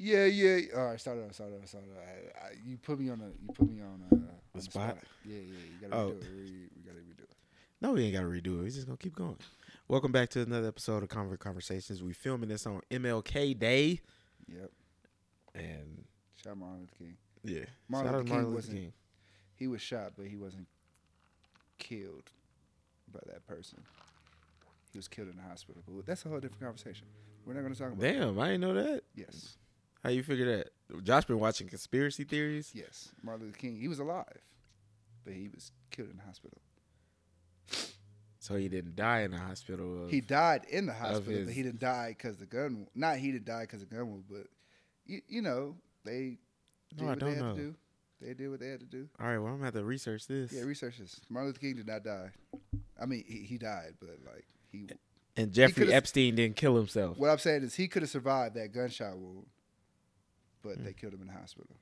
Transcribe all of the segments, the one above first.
Yeah, yeah. All right, start it up, start it up, start it up. I, I, you put me on a, you put me on a on The spot? Yeah, yeah. You gotta Oh. redo it. We, we gotta redo it. No, we ain't got to redo it. We just gonna keep going. Welcome back to another episode of Convert Conversations. We filming this on MLK Day, Yep. and Shout out Martin Luther King. yeah, Martin Luther King Martin Luther wasn't- King. He was shot, but he wasn't killed by that person. He was killed in the hospital. But that's a whole different conversation. We're not gonna talk about. that. Damn, I didn't know that. Yes, How you figure that? Josh been watching conspiracy theories. yes. Martin Luther King. He was alive, but he was killed in the hospital. So he didn't die in the hospital. Of, He died in the hospital, his- but he didn't die because the gun. Not he didn't die because the gun wound, but you, you know they did No, I what don't they had know. to do. They did what they had to do. All right, well, I'm gonna have to research this. Yeah, research this. Martin Luther King did not die. I mean, he, he died, but like he. and Jeffrey could've- Epstein didn't kill himself. What I'm saying is he could have survived that gunshot wound, but Mm. they killed him in the hospital,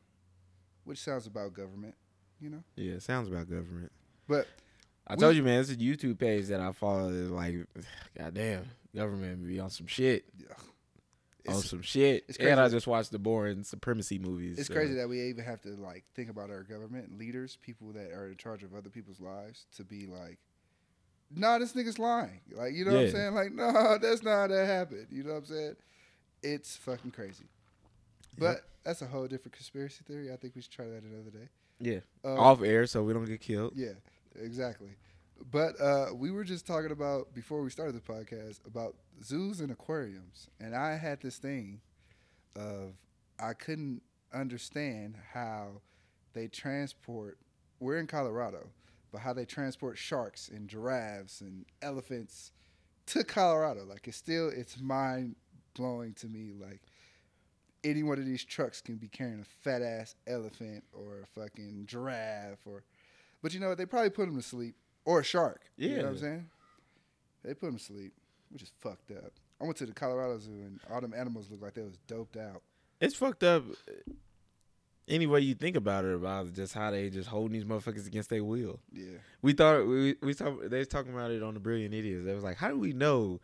which sounds about government, you know. Yeah, it sounds about government. But I We- told you, man, it's a YouTube page that I follow. Is like, goddamn, government be on some shit. yeah, on some shit. it's and I just watched the Bourne Supremacy movies. it's so- crazy that we even have to like think about our government leaders, people that are in charge of other people's lives, to be like, "Nah, this nigga's lying." Like, you know what I'm saying? Like, no, that's not how that happened. You know what I'm saying? It's fucking crazy. But that's a whole different conspiracy theory. I think we should try that another day. Yeah, Um, off air so we don't get killed. Yeah, exactly. But uh, we were just talking about before we started the podcast about zoos and aquariums, and I had this thing of I couldn't understand how they transport. We're in Colorado, but how they transport sharks and giraffes and elephants to Colorado. Like it's still it's mind blowing to me. Like any one of these trucks can be carrying a fat ass elephant or a fucking giraffe or but you know what? They probably put him to sleep or a shark. You know what I'm saying? They put him to sleep, which is fucked up. I went to the Colorado Zoo and all them animals looked like they was doped out. It's fucked up. Eh, any way you think about it, about just how they just holding these motherfuckers against their will. Yeah. We thought we we talk, they was talking about it on the Brilliant Idiots. They was like, how do we know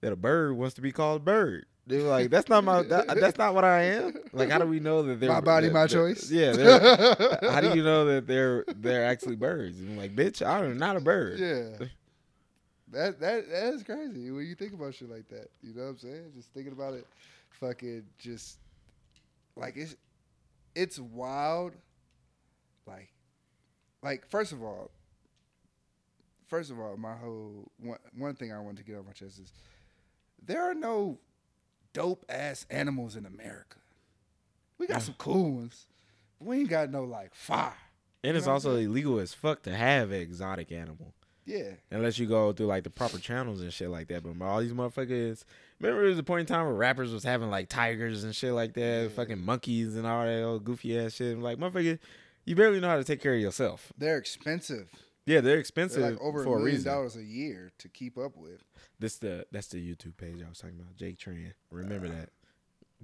that a bird wants to be called a bird? They were like, that's not my that, that's not what I am. Like, how do we know that they're My body, that- my that- choice. Yeah. how do you know that they're they're actually birds? I'm like, bitch, I'm not a bird. Yeah. That that that is crazy when you think about shit like that. You know what I'm saying? Just thinking about it, fucking just like it's it's wild. Like, like first of all, first of all, my whole one one thing I wanted to get off my chest is there are no dope ass animals in America. We got Yeah. some cool ones, but we ain't got no like fire. And it's You know what I'm also illegal as fuck to have an exotic animal. Yeah, Unless you go through like the proper channels and shit like that. But all these motherfuckers remember there was a point in time where rappers was having like tigers and shit like that, Yeah. fucking monkeys and all that old goofy ass shit. I'm Like motherfucker, you barely know how to take care of yourself. they're expensive. Yeah, they're They're expensive like over a for a million reason. dollars a year to keep up with. This the that's the YouTube page I was talking about. Jake Tran. Remember Uh. that.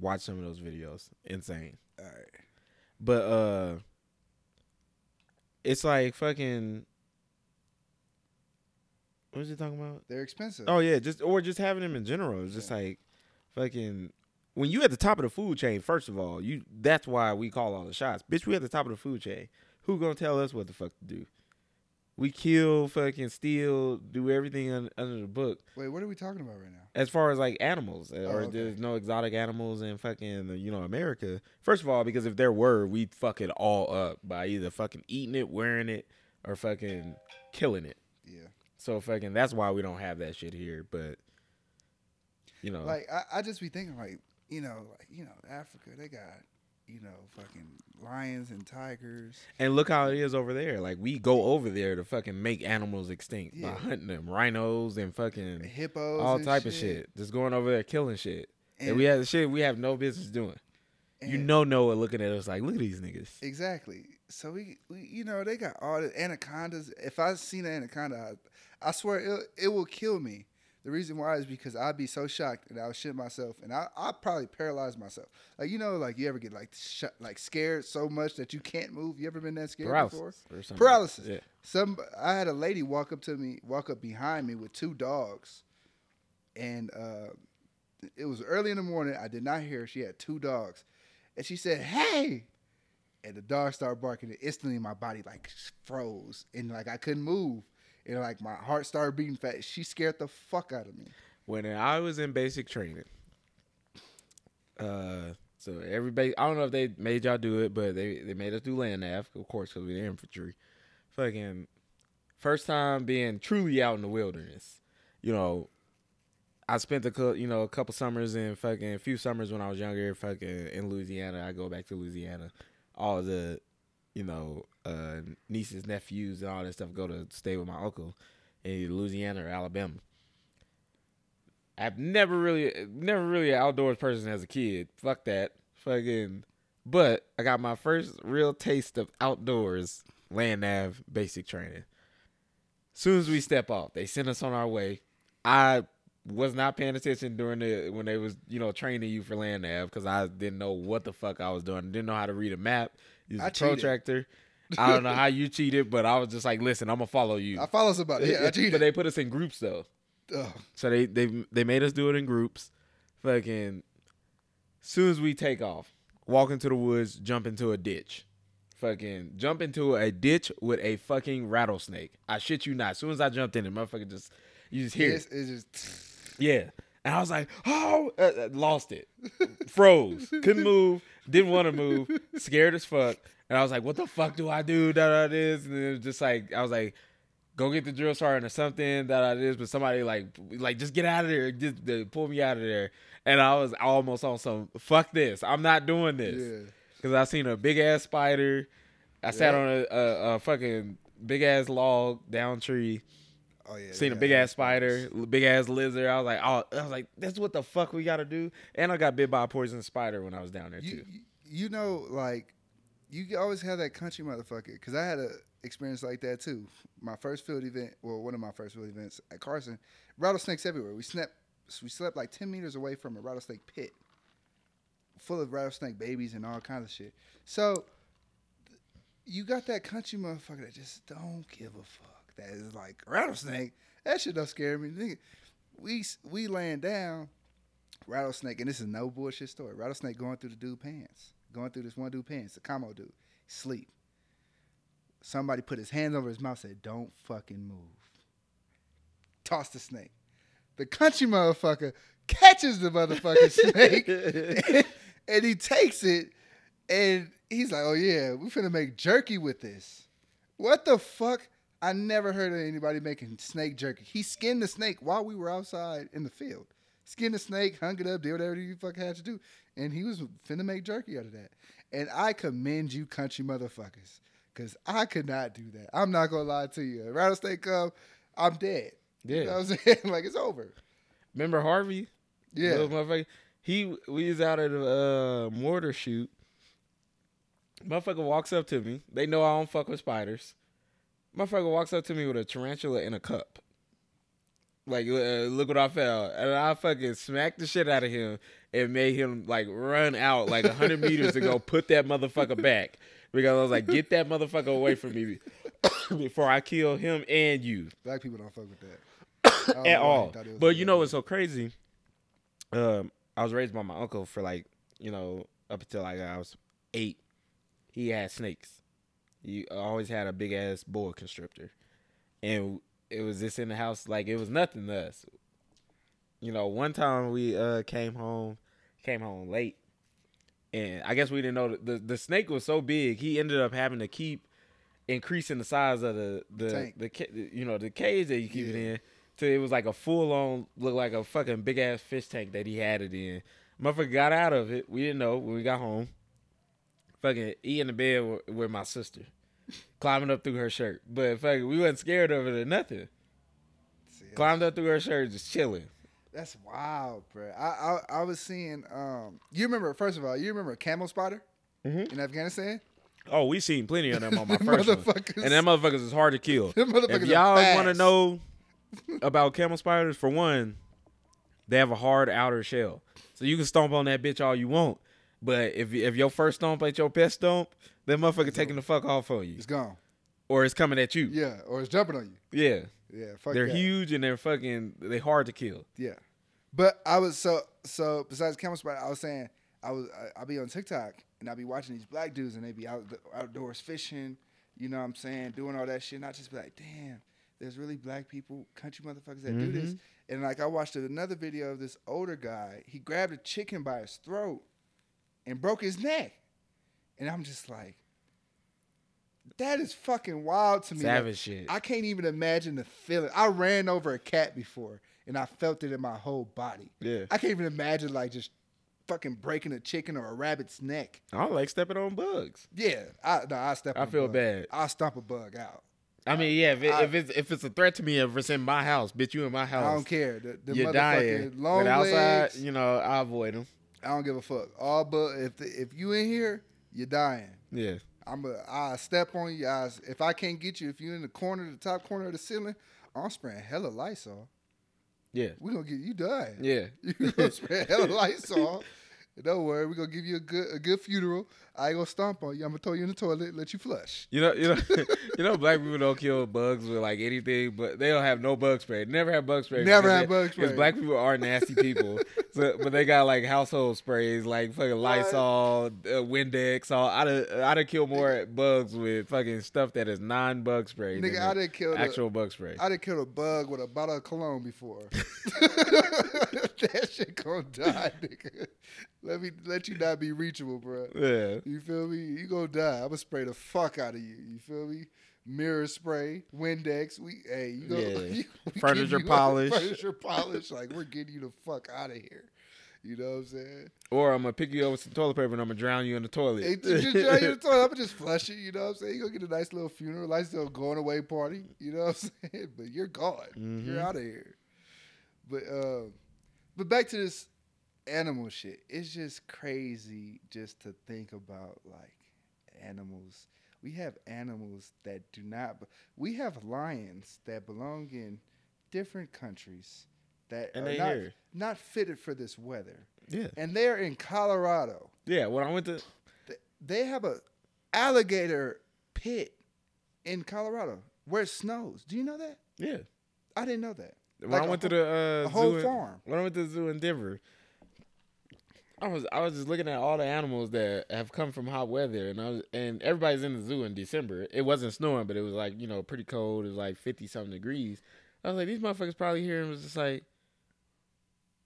Watch some of those videos. Insane. All right. But uh it's like fucking what was he talking about? They're expensive. Oh yeah, just or just having them in general. It's just Yeah. like fucking when you at the top of the food chain, first of all, you that's why we call all the shots. Bitch, we at the top of the food chain. Who gonna tell us what the fuck to do? We kill, fucking steal, do everything un, under the book. Wait, what are we talking about right now? As far as like animals, uh, Oh, or okay. there's no exotic animals in fucking you know America. First of all, because if there were, we'd fuck it all up by either fucking eating it, wearing it, or fucking killing it. Yeah. So fucking that's why we don't have that shit here. But you know, Like I, I just be thinking like, you know, like, you know, Africa, they got, you know, fucking lions and tigers. and look how it is over there. Like we go over there to fucking make animals extinct by hunting them, rhinos and fucking Hippos. all type of shit. Just going over there killing shit. And, And, we have shit we have no business doing. you know Noah looking at us like, look at these niggas. Exactly. So we, we, you know, they got all the anacondas. If I seen an anaconda, I, I swear it, it will kill me. The reason why is because I'd be so shocked and I would shit myself and I I probably paralyze myself. Like you know, like you ever get like sh- like scared so much that you can't move. You ever been that scared Paralysis before? Paralysis. Yeah. Some I had a lady walk up to me, walk up behind me with two dogs, and uh, it was early in the morning. I did not hear her. She had two dogs, and she said, "Hey," and the dog started barking, and instantly my body like froze, and like I couldn't move, and like my heart started beating fast. She scared the fuck out of me. when I was in basic training, uh, so everybody, I don't know if they made y'all do it, but they they made us do land nav, of course, because we're infantry. Fucking first time being truly out in the wilderness. You know, I spent a you know a couple summers in fucking a few summers when I was younger, fucking in Louisiana. I go back to Louisiana. All the, you know, uh, nieces, nephews, and all that stuff go to stay with my uncle in Louisiana or Alabama. I've never really, never really an outdoors person as a kid. Fuck that, fucking. But I got my first real taste of outdoors land nav basic training. As soon as we step off, they send us on our way. I was not paying attention during the when they was you know training you for land nav because I didn't know what the fuck I was doing. didn't know how to read a map. Use a protractor. I don't know how you cheated, but I was just like, listen, I'm gonna follow you. I follow somebody. Yeah, I cheated. but they put us in groups though. Ugh. So they they they made us do it in groups. Fucking soon as we take off, walk into the woods, jump into a ditch. Fucking jump into a ditch with a fucking rattlesnake. I shit you not. As soon as I jumped in, it motherfucker just you just hear it. It's, it's just Yeah. And I was like, oh, uh, uh, lost it. Froze. Couldn't move. Didn't want to move. Scared as fuck. And I was like, what the fuck do I do? Da da this. And it was just like, I was like, go get the drill sergeant or something. Da da this. But somebody like, like, just get out of there. Just uh, pull me out of there. And I was almost on some, fuck this. I'm not doing this. yeah. Because I seen a big ass spider. I sat on a, a, a fucking big ass log down tree Oh yeah. seen a big yeah. ass spider, big ass lizard. I was like, oh, I was like, that's what the fuck we gotta do. And I got bit by a poison spider when I was down there You, too. you know, like you always have that country motherfucker. Because I had a experience like that too. My first field event, well, one of my first field events at Carson, rattlesnakes everywhere. We slept, we slept like ten meters away from a rattlesnake pit, full of rattlesnake babies and all kinds of shit. So you got that country motherfucker that just don't give a fuck. That is like rattlesnake. That shit don't scare me. We we laying down rattlesnake, and this is no bullshit story. Rattlesnake going through the dude pants, going through this one dude pants, the camo dude, sleep. Somebody put his hands over his mouth, said, "Don't fucking move." Toss the snake. The country motherfucker catches the motherfucking snake, and he takes it, and he's like, "Oh yeah, we finna make jerky with this." What the fuck? I never heard of anybody making snake jerky. He skinned the snake while we were outside in the field. Skinned the snake, hung it up, did whatever you fucking had to do. And he was finna make jerky out of that. And I commend you, country motherfuckers. Cause I could not do that. I'm not gonna lie to you. Rattlesnake come, I'm dead. Yeah. You know what I'm saying? like it's over. Remember Harvey? Yeah. Little motherfucker. He we was out at a uh, mortar shoot. Motherfucker walks up to me. They know I don't fuck with spiders. Motherfucker walks up to me with a tarantula in a cup. Like, uh, look what I found. And I fucking smacked the shit out of him and made him like run out like 100 meters to go put that motherfucker back. Because I was like, get that motherfucker away from me before I kill him and you Black people don't fuck with that. At all. he thought it was But you know what's so crazy? Um, I was raised by my uncle for like you know up until like I was eight. He had snakes. He always had a big ass boa constrictor, and it was just in the house like it was nothing to us. You know, one time we uh came home, came home late, and I guess we didn't know that the the snake was so big. He ended up having to keep increasing the size of the the Tank. the you know the cage that you keep it in. So it was like a full on look like a fucking big ass fish tank that he had it in. Motherfucker got out of it. We didn't know when we got home. Fucking he in the bed with, with my sister, climbing up through her shirt. But fucking we wasn't scared of it or nothing. See, Climbed up through her shirt, just chilling. That's wild, bro. I, I I was seeing. Um, you remember? First of all, you remember camel spider Mhm. in Afghanistan? Oh, we seen plenty of them on my first one. and them motherfuckers is hard to kill. If y'all want to know about camel spiders, for one, they have a hard outer shell, so you can stomp on that bitch all you want. But if if your first stomp ain't your best stomp, that motherfucker taking the fuck off on you, It's gone. or it's coming at you. Yeah, or it's jumping on you. Yeah, Yeah, fuck they're that. huge and they're fucking they hard to kill. Yeah, but I was so so. Besides camel spider, I was saying I was I, I'll be on TikTok and I'll be watching these black dudes and they be out outdoors fishing, you know what I'm saying, doing all that shit. And I just be like, damn, there's really black people, country motherfuckers that do this. Mhm. And like I watched another video of this older guy. He grabbed a chicken by his throat and broke his neck. And I'm just like, that is fucking wild to me. Like, Savage shit. I can't even imagine the feeling. I ran over a cat before and I felt it in my whole body. yeah. I can't even imagine like just fucking breaking a chicken or a rabbit's neck. I don't like stepping on bugs. Yeah, I no, I step. I feel bad. I'll stomp a bug out. I mean, yeah, if, it, I- if it's if it's a threat to me, if it's in my house, bitch, you in my house. I don't care. The, the you're dying. long but outside, legs. you know, I avoid them. I don't give a fuck. All but if the, if you in here, you're dying. Yeah, I'm a I step on you. I, if I can't get you, if you're in the corner, the top corner of the ceiling, I'm spraying hella Lysol. yeah, We're gonna get you dying. yeah. You gonna spray hella Lysol. Don't worry, we're gonna give you a good a good funeral. I ain't gonna stomp on you. I'm gonna throw you in the toilet, let you flush. You know, you know, you know, black people don't kill bugs with like anything, but they don't have no bug spray. Never have bug spray. Never have they- bug spray. Because black people are nasty people, so, but they got like household sprays, like fucking Lysol, uh, Windex. All I done, I done kill more bugs with fucking stuff that is non-bug spray. than Nigga, I the done killed a, actual bug spray. I done killed a bug with a bottle of cologne before. that shit gonna die, nigga. Let me let you not be reachable, bro. yeah, You feel me? You gonna die. I'm gonna spray the fuck out of you. You feel me? Mirror spray, Windex. We hey, you go Yeah. Furniture you- polish. Furniture polish. Like we're getting you the fuck out of here. You know what I'm saying? or I'm gonna pick you up with some toilet paper and I'm gonna drown you in the toilet. Hey, just draw you in the toilet. I'm gonna just flush it. You know what I'm saying? You gonna get a nice little funeral, nice little going away party. You know what I'm saying? But you're gone. Mhm. You're out of here. But um, but back to this animal shit. It's just crazy just to think about like animals. We have animals that do not. We have lions that belong in different countries that And are not here. not fitted for this weather, yeah, and they're in Colorado yeah. When I went to, they have a alligator pit in Colorado where it snows. Do you know that? yeah, I didn't know that. when Like I went to the uh, whole in- farm. when I went to the zoo in Denver, I was I was just looking at all the animals that have come from hot weather, and I was and everybody's in the zoo in December. It wasn't snowing, but it was like you know pretty cold. It was like fifty something degrees. I was like, these motherfuckers probably here and was just like.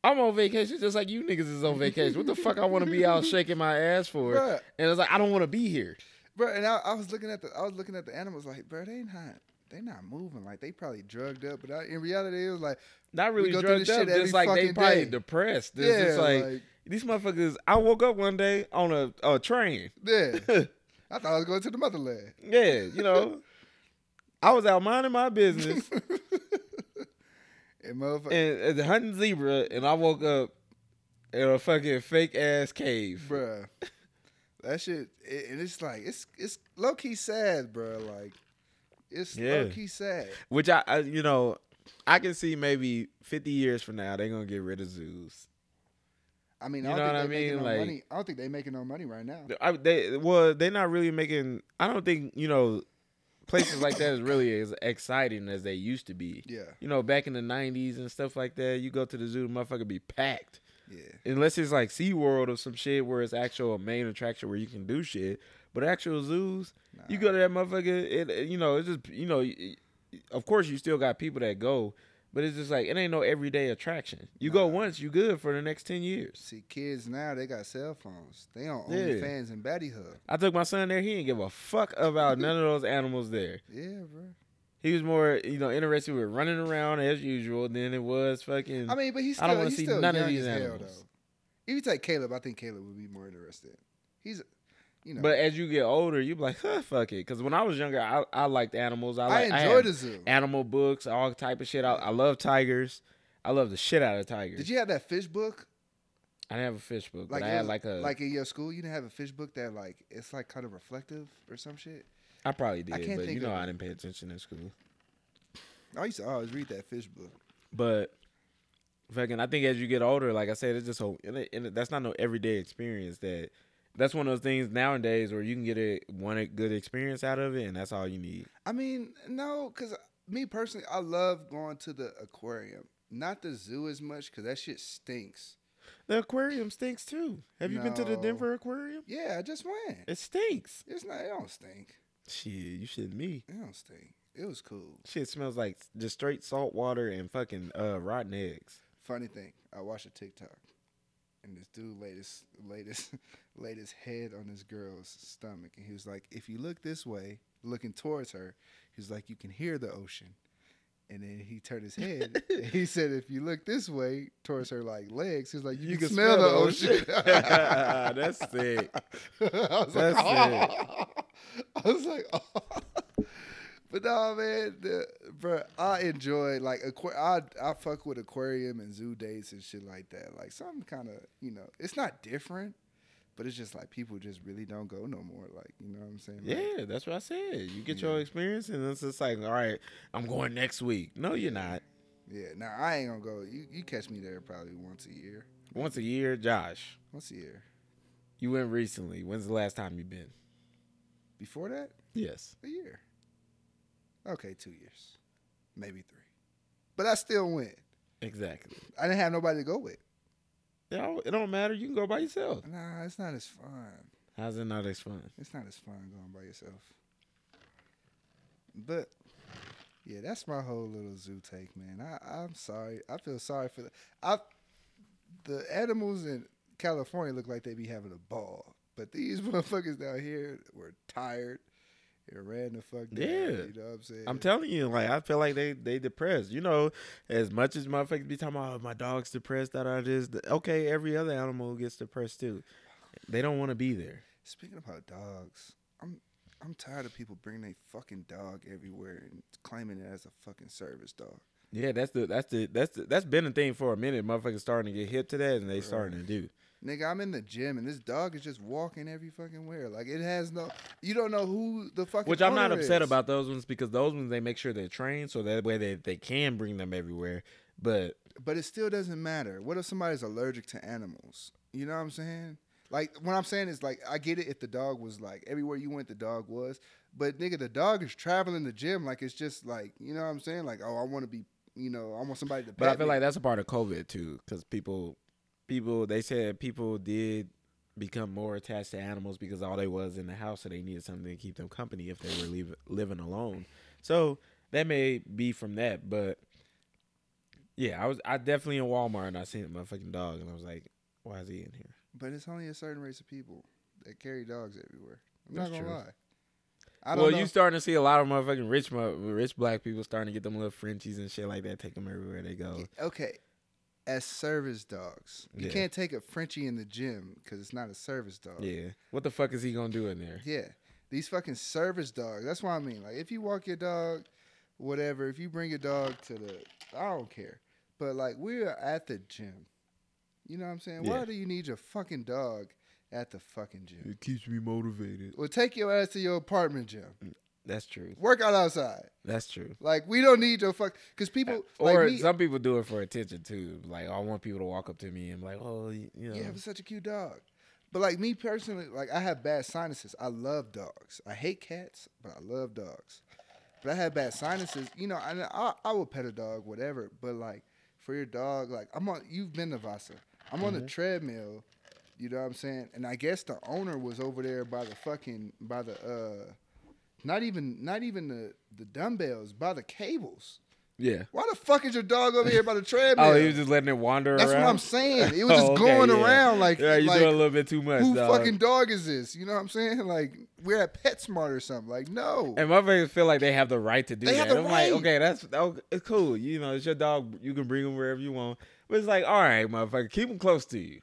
I'm on vacation just like you niggas is on vacation. What the fuck I want to be out shaking my ass for? Bruh, And it's like I don't want to be here. bro. and I, I was looking at the I was looking at the animals like, bro, they not they not moving. Like they probably drugged up, but I, in reality, it was like, Not really drugged up, just like they probably day. depressed. It's yeah, just like, like, these motherfuckers. I woke up one day on a, a train. yeah. I thought I was going to the motherland. Yeah, you know, I was out minding my business And motherfucker, and, and hunting zebra, and I woke up in a fucking fake ass cave. bruh, that shit, it, and it's like it's it's low key sad, bruh. Like it's Yeah. low key sad. Which I, I, you know, I can see maybe fifty years from now they're gonna get rid of zoos. I mean, You I know don't what I think they making mean? no Like- money. I don't think they making no money right now. I, they well, they're not really making. I don't think you know, places like that is really as exciting as they used to be. Yeah, You know, back in the '90s and stuff like that, you go to the zoo, the motherfucker be packed. yeah. unless it's like SeaWorld or some shit where it's actual main attraction where you can do shit. But actual zoos, you go to that motherfucker, it, you know, it's just you know, of course you still got people that go, but it's just like it ain't no everyday attraction. You go once, you good for the next ten years. See, kids now they got cell phones. They on Yeah. OnlyFans and Batty Hub. I took my son there, he didn't give a fuck about none of those animals there. Yeah, bro. He was more, you know, interested with running around as usual than it was fucking. I mean, but he's I still, don't wanna he's see still none of these as hell, though. If you take Caleb, I think Caleb would be more interested. He's, you know, but as you get older, you be like, huh, fuck it. Because when I was younger, I, I liked animals. I, I like, enjoy the zoo. animal books, all type of shit. I, I love tigers. I love the shit out of tigers. Did you have that fish book? I didn't have a fish book, but I had like a. like in your school, you didn't have a fish book that like it's like kind of reflective or some shit. I probably did, I can't but you know I didn't pay attention in school. I used to always read that fish book. But fucking, I think as you get older, like I said, it's just so and, it, and it- that's not no everyday experience. That that's one of those things nowadays where you can get a one good experience out of it, and that's all you need. I mean, no, because me personally, I love going to the aquarium, not the zoo as much because that shit stinks. The aquarium stinks too. Have you been to the Denver aquarium? Yeah, I just went. It stinks. It's not. It don't stink. Shit, you shouldn't me. It don't stink. It was cool. Shit smells like just straight salt water and fucking uh, rotten eggs. Funny thing, I watched a TikTok, and this dude laid his laid his laid his head on this girl's stomach, and he was like, "If you look this way, looking towards her, he's like, you can hear the ocean." And then he turned his head. and he said, "If you look this way towards her, like legs, he's like, you, can, smell, the ocean." That's sick. I was That's like, oh. I was like, oh. But no, man, the, bro, I enjoy like aqua- I I fuck with aquarium and zoo dates and shit like that. Like something kind of you know, it's not different, but it's just like people just really don't go no more. Like you know what I'm saying? Like, Yeah, that's what I said. You get Yeah. your experience, and it's just like, all right, I'm going next week. No, you're not. yeah. Now I ain't gonna go. You you catch me there probably once a year. Once a year, Josh. Once a year. You went recently. When's the last time you been? Before that, Yes. a year. Okay, two years, maybe three. But I still went. Exactly. I didn't have nobody to go with. It don't, it don't matter. You can go by yourself. Nah, it's not as fun. How's it not as fun? It's not as fun going by yourself. But yeah, that's my whole little zoo take, man. I, I'm sorry. I feel sorry for the I the animals in California look like they be having a ball. But these motherfuckers down here were tired and ran the fuck down. Yeah. You know what I'm saying? I'm telling you, like I feel like they they depressed. You know, as much as motherfuckers be talking about oh, my dog's depressed, that I just okay. Every other animal gets depressed too. They don't want to be there. Speaking about dogs, I'm I'm tired of people bringing their fucking dog everywhere and claiming it as a fucking service dog. Yeah, that's the that's the that's the, that's been a thing for a minute. Motherfuckers starting to get hip to that, and they starting to do. Nigga, I'm in the gym and this dog is just walking every fucking where. Like it has no, you don't know who the fucking. Which I'm not upset is. about those ones because those ones they make sure they're trained so that way they, they can bring them everywhere. But But it still doesn't matter. What if somebody's allergic to animals? You know what I'm saying? Like what I'm saying is like I get it if the dog was like everywhere you went the dog was, but nigga the dog is traveling the gym like it's just like you know what I'm saying like oh I want to be you know I want somebody to. but I feel me. like that's a part of COVID too because people people they said people did become more attached to animals because all they was in the house so they needed something to keep them company if they were leave, living alone. So that may be from that, but yeah, I was I definitely in Walmart and I seen my fucking dog and I was like, why is he in here? But it's only a certain race of people that carry dogs everywhere. I'm That's not gonna true. lie. I don't well, know. you starting to see a lot of motherfucking rich, rich black people starting to get them little Frenchies and shit like that. Take them everywhere they go. okay, as service dogs, you Yeah. can't take a Frenchie in the gym because it's not a service dog. Yeah. What the fuck is he gonna do in there? Yeah. These fucking service dogs. That's what I mean. Like if you walk your dog, whatever, if you bring your dog to the I don't care. But like we're at the gym. You know what I'm saying? Why do you need your fucking dog at the fucking gym? It keeps me motivated. Well take your ass to your apartment gym. Mm. That's true. Work out outside. That's true. Like we don't need to fuck because people like Or me, some people do it for attention too. Like I want people to walk up to me and be like, oh, you you know, Yeah, it's such a cute dog. But like me personally, like I have bad sinuses. I love dogs. I hate cats, but I love dogs. But I have bad sinuses. You know, I I, I will pet a dog, whatever. But like for your dog, like I'm on. You've been to Vasa. I'm on the treadmill. You know what I'm saying? And I guess the owner was over there by the fucking by the uh, not even not even the the dumbbells, by the cables. yeah. Why the fuck is your dog over here by the treadmill? Oh, he was just letting it wander That's around. what I'm saying. It was just Oh, okay, going yeah. around like yeah, you like, doing a little bit too much. who dog. fucking dog is this? You know what I'm saying? Like we're at PetSmart or something. Like no, And motherfuckers feel like they have the right to do They that. have the I'm right. like, okay, that's oh, it's cool. You know, it's your dog. You can bring him wherever you want. But it's like, all right, motherfucker, keep him close to you.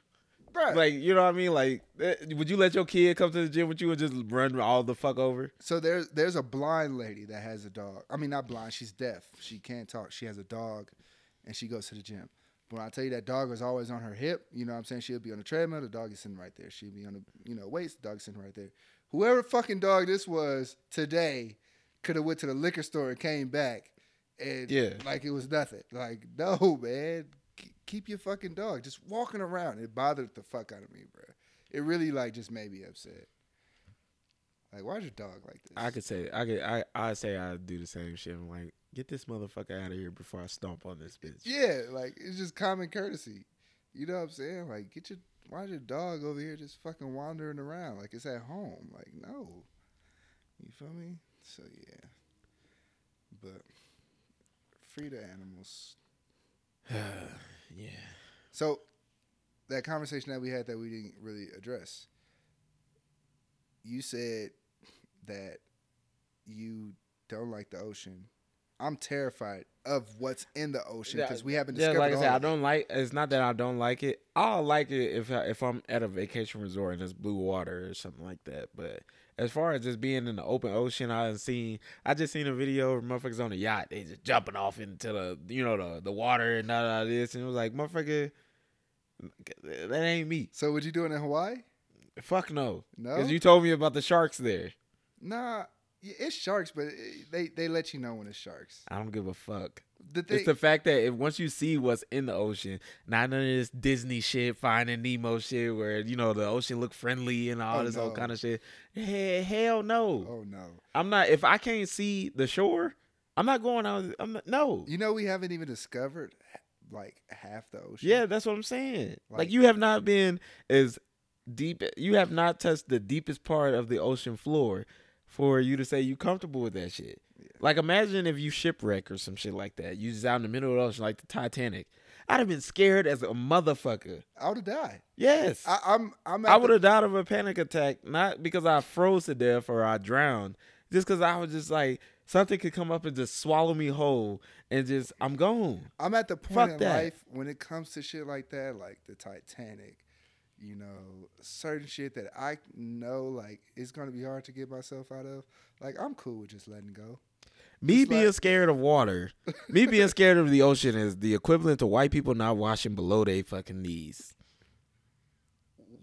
Bruh. Like, you know what I mean? Like, eh, would you let your kid come to the gym with you and just run all the fuck over? So there's there's a blind lady that has a dog. I mean, not blind. She's deaf. She can't talk. She has a dog, and she goes to the gym. But when I tell you that dog is always on her hip, you know what I'm saying? She'll be on the treadmill. The dog is sitting right there. She'll be on the you know weights. The dog sitting right there. Whoever fucking dog this was today could have went to the liquor store and came back, and Yeah. like it was nothing. Like no man, keep your fucking dog just walking around. It bothered the fuck out of me, bro. It really like just made me upset. Like why's your dog like this? I could say, I could, I, I say I do the same shit. I'm like, get this motherfucker out of here before I stomp on this bitch. Yeah, like it's just common courtesy. You know what I'm saying? Like, get your why's your dog over here just fucking wandering around like it's at home? Like, no. You feel me? So yeah. But free the animals. yeah. So that conversation that we had that we didn't really address. You said that you don't like the ocean. I'm terrified of what's in the ocean because we haven't discovered. Yeah, like I said, I don't like. It's not that I don't like it. I'll like it if I, if I'm at a vacation resort and it's blue water or something like that. But as far as just being in the open ocean, I have seen. I just seen a video of motherfuckers on a yacht. They just jumping off into the you know the the water and all of this, and it was like motherfucker, that ain't me. So would you do it in Hawaii? Fuck no. No. Because you told me about the sharks there. Nah, it's sharks, but eh, they they let you know when it's sharks. I don't give a fuck. The thing, It's the fact that if once you see what's in the ocean, not none of this Disney shit, Finding Nemo shit, where you know the ocean look friendly and all Oh, this no. old kind of shit. Hell, hell no. oh no, I'm not. If I can't see the shore, I'm not going out. I'm not, no. you know we haven't even discovered like half the ocean. Yeah, that's what I'm saying. Like, Like- you have not been as deep. You have not touched the deepest part of the ocean floor for you to say you comfortable with that shit. Like imagine if you shipwreck or some shit like that. You just out in the middle of the ocean like the Titanic. I'd have been scared as a motherfucker. I would have died. Yes. I, I'm I'm. I at the- would have died of a panic attack, not because I froze to death or I drowned, just because I was just like something could come up and just swallow me whole, and just I'm gone. I'm at the point Fuck in that. life when it comes to shit like that, like the Titanic, you know, certain shit that I know like it's gonna be hard to get myself out of. Like I'm cool with just letting go. Me It's being like- scared of water, me being scared of the ocean is the equivalent to white people not washing below their fucking knees.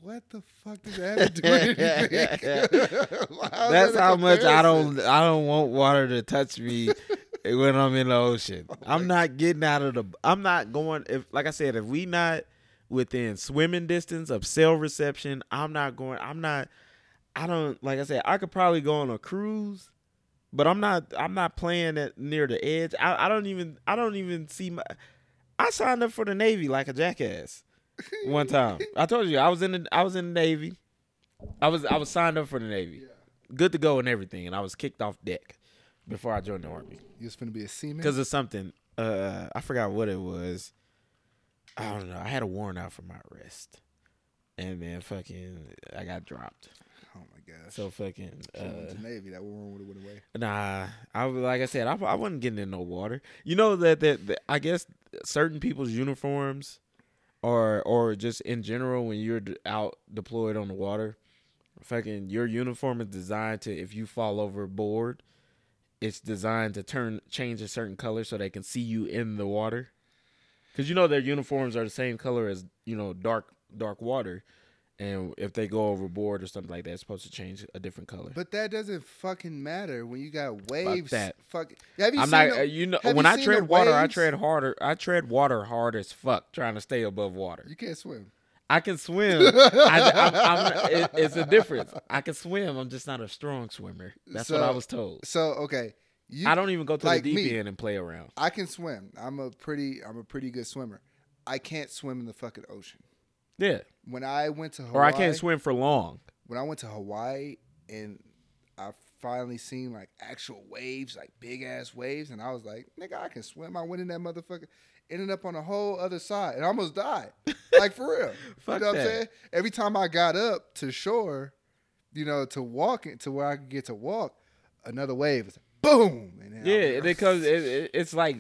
What the fuck does that do That's that how much I don't I don't want water to touch me when I'm in the ocean. Oh I'm not getting out of the I'm not going if like I said if we not within swimming distance of cell reception, I'm not going I'm not I don't like I said I could probably go on a cruise, but I'm not I'm not playing at near the edge. I, I don't even I don't even see my I signed up for the Navy like a jackass one time. I told you I was in the I was in the Navy. I was I was signed up for the Navy good to go and everything, and I was kicked off deck before I joined the army You was finna be a seaman. because of something. Uh, I forgot what it was. I don't know. I had a warrant out for my arrest, and then fucking I got dropped. oh my gosh. So fucking uh, Navy, that one would have went away. nah. I was like I said, I, I wasn't getting in no water. You know that, that that I guess certain people's uniforms, or or just in general when you're out deployed on the water, fucking your uniform is designed to if you fall overboard, it's designed to turn change a certain color so they can see you in the water. Cause you know their uniforms are the same color as you know dark dark water, and if they go overboard or something like that, it's supposed to change a different color. But that doesn't fucking matter when you got waves. that. Fuck. Have you I'm seen not. the- uh, you know, when you I tread water, I tread harder. I tread water hard as fuck, trying to stay above water. You can't swim. I can swim. I, I'm, I'm, it, it's a difference. I can swim. I'm just not a strong swimmer. That's what I was told. So okay, you. I don't even go to like the deep me. end and play around. I can swim. I'm a pretty. I'm a pretty good swimmer. I can't swim in the fucking ocean. Yeah, When I went to Hawaii, or I can't swim for long. when I went to Hawaii and I finally seen like actual waves, like big ass waves, and I was like, nigga, I can swim. I went in that motherfucker, ended up on the whole other side, and almost died. like for real. Fuck you know what that. I'm saying? Every time I got up to shore, you know, to walk it to where I could get to walk, another wave is boom. Yeah, because it, it, it's like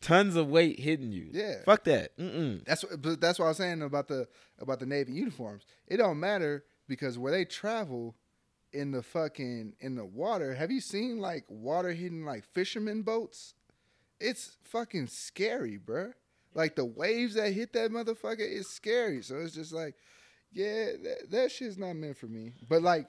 tons of weight hitting you. Yeah. fuck that. Mm-mm. That's what, but that's what I was saying about the about the Navy uniforms. It don't matter because where they travel in the fucking in the water. Have you seen like water hitting like fishermen boats? It's fucking scary, bruh. Like the waves that hit that motherfucker is scary. So it's just like, yeah, that, that shit's not meant for me. But like,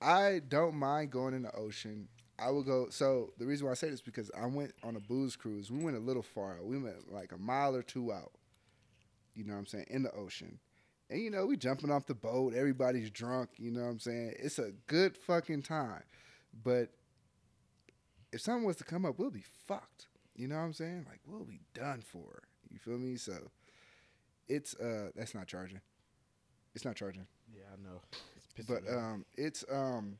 I don't mind going in the ocean. I will go. So the reason why I say this is because I went on a booze cruise. We went a little far out. We went like a mile or two out. You know what I'm saying? In the ocean. And you know, we jumping off the boat. Everybody's drunk. You know what I'm saying? It's a good fucking time. But if something was to come up, we'll be fucked. You know what I'm saying? Like we'll be done for. You feel me? So it's uh that's not charging. It's not charging. Yeah, I know. It's But um it's um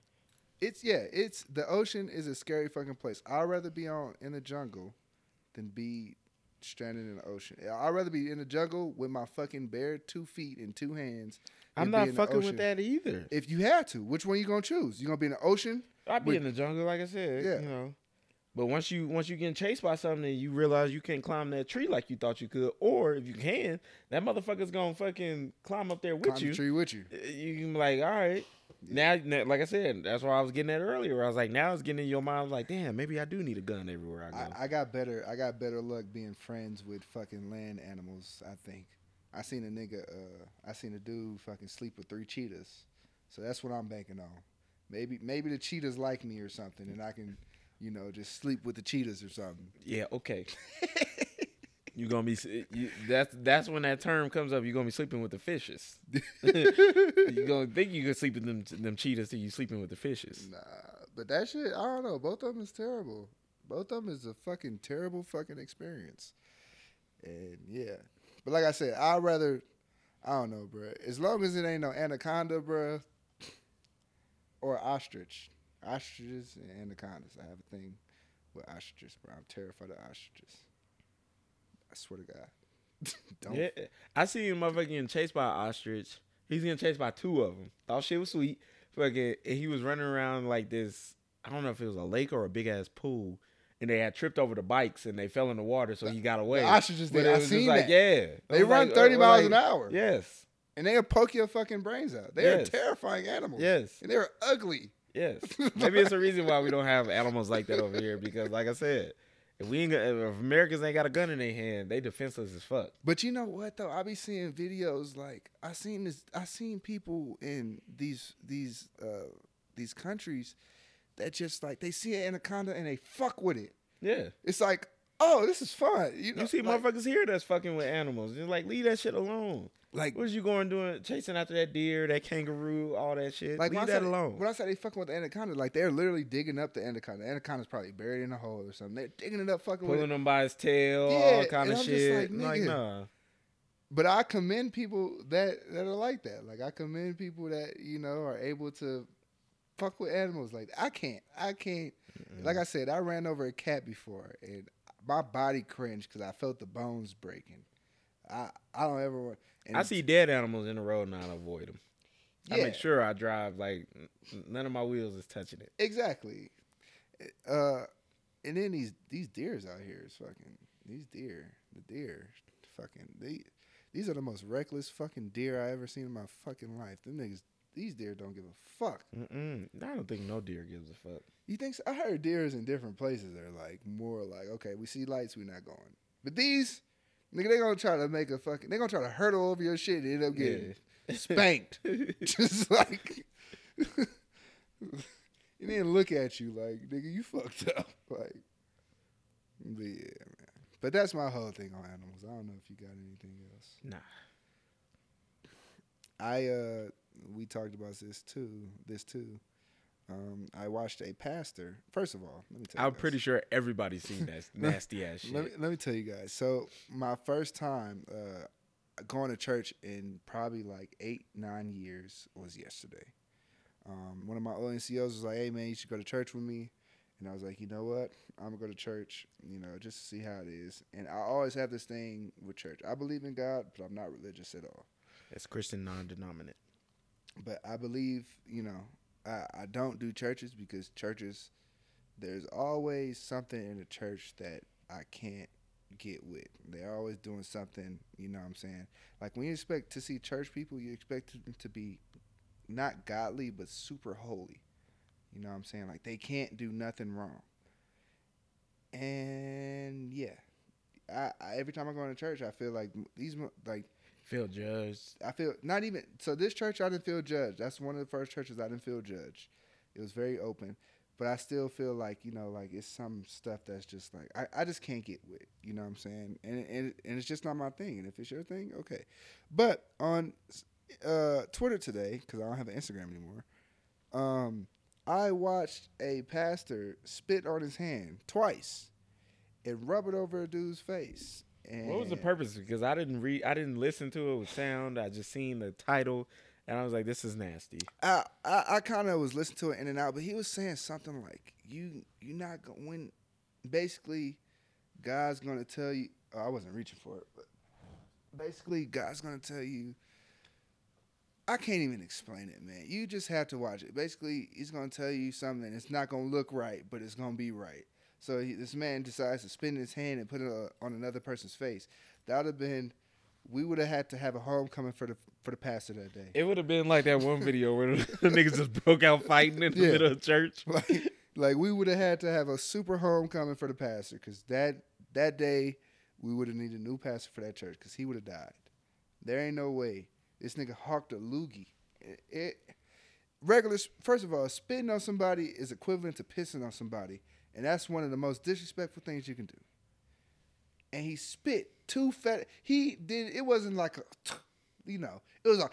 it's yeah, it's the ocean is a scary fucking place. I'd rather be on in the jungle than be stranded in the ocean. I'd rather be in the jungle with my fucking bare two feet and two hands. I'm not fucking with that either. If you had to, which one you gonna choose? You gonna be in the ocean? I'd be But- in the jungle, like I said. Yeah. You know. But once you once you getting chased by something and you realize you can't climb that tree like you thought you could, or if you can, that motherfucker's gonna fucking climb up there with Climb you. the tree with you. You can be like, all right. Now, like I said, that's why I was getting at earlier. I was like, now it's getting in your mind. I was like, damn, maybe I do need a gun everywhere I go. I, I got better. I got better luck being friends with fucking land animals. I think. I seen a nigga. Uh, I seen a dude fucking sleep with three cheetahs. So that's what I'm banking on. Maybe maybe the cheetahs like me or something, and I can, you know, just sleep with the cheetahs or something. yeah, okay. You're gonna be eh, you, that's that's when that term comes up. You're gonna be sleeping with the fishes. you're gonna think you can sleep with them them cheetahs till you sleeping with the fishes. Nah, but that shit, I don't know. Both of them is terrible. Both of them is a fucking terrible fucking experience. And yeah, but like I said, I'd rather, I don't know, bro. As long as it ain't no anaconda, bro, or ostrich. Ostriches and anacondas. I have a thing with ostriches, bro. I'm terrified of ostriches. I swear to God. don't. Yeah, I seen a motherfucker getting chased by an ostrich. He's getting chased by two of them. Thought shit was sweet. Fucking, and he was running around like this. I don't know if it was a lake or a big ass pool. And they had tripped over the bikes and they fell in the water, so he got away. ostriches But did. I seen like, that. yeah, They run like- 30 uh, miles like- an hour. Yes, And they'll poke your fucking brains out. They are Yes. terrifying animals. yes, And they're ugly. yes. Maybe it's a reason why we don't have animals like that over here because, like I said, if we ain't got, if Americans ain't got a gun in their hand, they defenseless as fuck. But you know what though? I be seeing videos like I seen this. I seen people in these these uh these countries that just like they see an anaconda and they fuck with it. Yeah. It's like, oh, this is fun. You know, You see like, motherfuckers here that's fucking with animals. Just like leave that shit alone. like What is you going doing chasing after that deer, that kangaroo, all that shit? like leave that say- alone. When I say they fucking with the anaconda, like they're literally digging up the anaconda. The anaconda's probably buried in a hole or something. They're digging it up, fucking with Pulling it. him by his tail, Yeah, all kind of I'm shit. like, Like, nah. But I commend people that that are like that. Like I commend people that you know are able to fuck with animals. Like I can't. I can't. Like I said, I ran over a cat before, and my body cringed because I felt the bones breaking. I I don't ever want. I see dead animals in the road and I avoid them. I make sure I drive like none of my wheels is touching it. exactly. Uh, and then these these deers out here is fucking these deer. The deer, fucking they. These are the most reckless fucking deer I ever seen in my fucking life. Them niggas, these deer don't give a fuck. Mm-mm. I don't think no deer gives a fuck. You think so? I heard deers in different places are like more like, okay, we see lights, we not going. But these, nigga, they gonna try to make a fucking, they gonna try to hurdle over your shit and end up getting spanked. Just like, you didn't look at you like, nigga, you fucked up. Like, but yeah, man. But that's my whole thing on animals. I don't know if you got anything else. Nah. I uh we talked about this too. This too. Um, I watched a pastor. First of all, let me tell you. I'm pretty sure everybody's seen that nasty ass shit. Let me, let me tell you guys. So my first time uh, going to church in probably like eight nine years was yesterday. Um, one of my ONCOs was like, "Hey man, you should go to church with me," and I was like, "You know what? I'm gonna go to church. You know, just to see how it is." And I always have this thing with church. I believe in God, but I'm not religious at all. It's Christian non-denominate. But I believe, you know, I, I don't do churches because churches, there's always something in the church that I can't get with. They're always doing something, you know what I'm saying? Like when you expect to see church people, you expect them to be not godly, but super holy. You know what I'm saying? Like they can't do nothing wrong. And yeah, I, I every time I go into church, I feel like these like Feel judged. I feel not even so. This church I didn't feel judged. That's one of the first churches I didn't feel judged. It was very open, but I still feel like you know, like it's some stuff that's just like I, I just can't get with. You know what I'm saying? And and and it's just not my thing. And if it's your thing, okay. But on uh, Twitter today, because I don't have an Instagram anymore, um, I watched a pastor spit on his hand twice and rub it over a dude's face. And What was the purpose? Because I didn't read, I didn't listen to it with sound. I just seen the title, and I was like, "This is nasty." I I, I kind of was listening to it in and out, but he was saying something like, "You you not going when basically God's gonna tell you." Oh, I wasn't reaching for it, but basically God's gonna tell you. I can't even explain it, man. You just have to watch it. Basically, he's gonna tell you something. It's not gonna look right, but it's gonna be right. So he, this man decides to spin his hand and put it uh, on another person's face. That would have been. We would have had to have a homecoming for the for the pastor that day. It would have been like that one video where the niggas just broke out fighting in the Yeah. middle of church. like, like we would have had to have a super homecoming for the pastor because that that day we would have needed a new pastor for that church because he would have died. There ain't no way this nigga hawked a loogie. It, it regular. First of all, spitting on somebody is equivalent to pissing on somebody, and that's one of the most disrespectful things you can do. And he spit two fat. He did. It wasn't like a, you know, it was a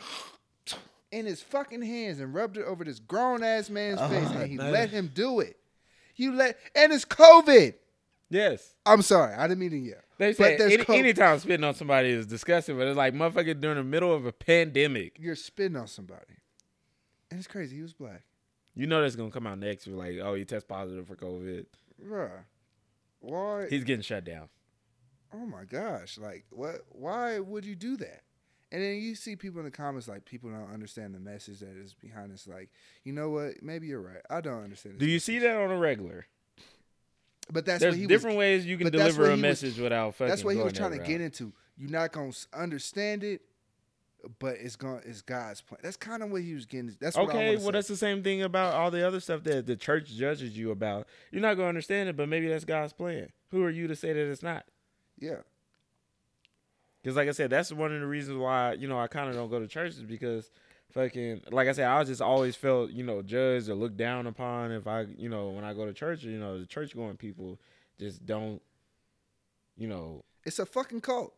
in his fucking hands and rubbed it over this grown ass man's oh, face, and he man. let him do it. You let, and it's COVID. Yes. I'm sorry, I didn't mean to yell. They say any, co- anytime spitting on somebody is disgusting, but it's like motherfucker during the middle of a pandemic. You're spitting on somebody, and it's crazy. He was black, You know that's gonna come out next. We're like, oh, he test positive for COVID. bruh. Why? He's getting shut down. oh my gosh! Like, what? Why would you do that? And then you see people in the comments like people don't understand the message that is behind this. Like, you know what? Maybe you're right. I don't understand. Do you see that on a regular? But that's There's what he different was, ways you can deliver a he was- message without fucking. That's what he was trying to get into. You're not gonna understand it, but it's going it's God's plan. That's kind of what he was getting. That's what I Okay, well say. that's the same thing about all the other stuff that the church judges you about. You're not gonna understand it, but maybe that's God's plan. Who are you to say that it's not? yeah. Because like I said, that's one of the reasons why you know I kind of don't go to churches because fucking like I said, I just always felt you know judged or looked down upon if I you know when I go to church. You know the church going people just don't you know It's a fucking cult.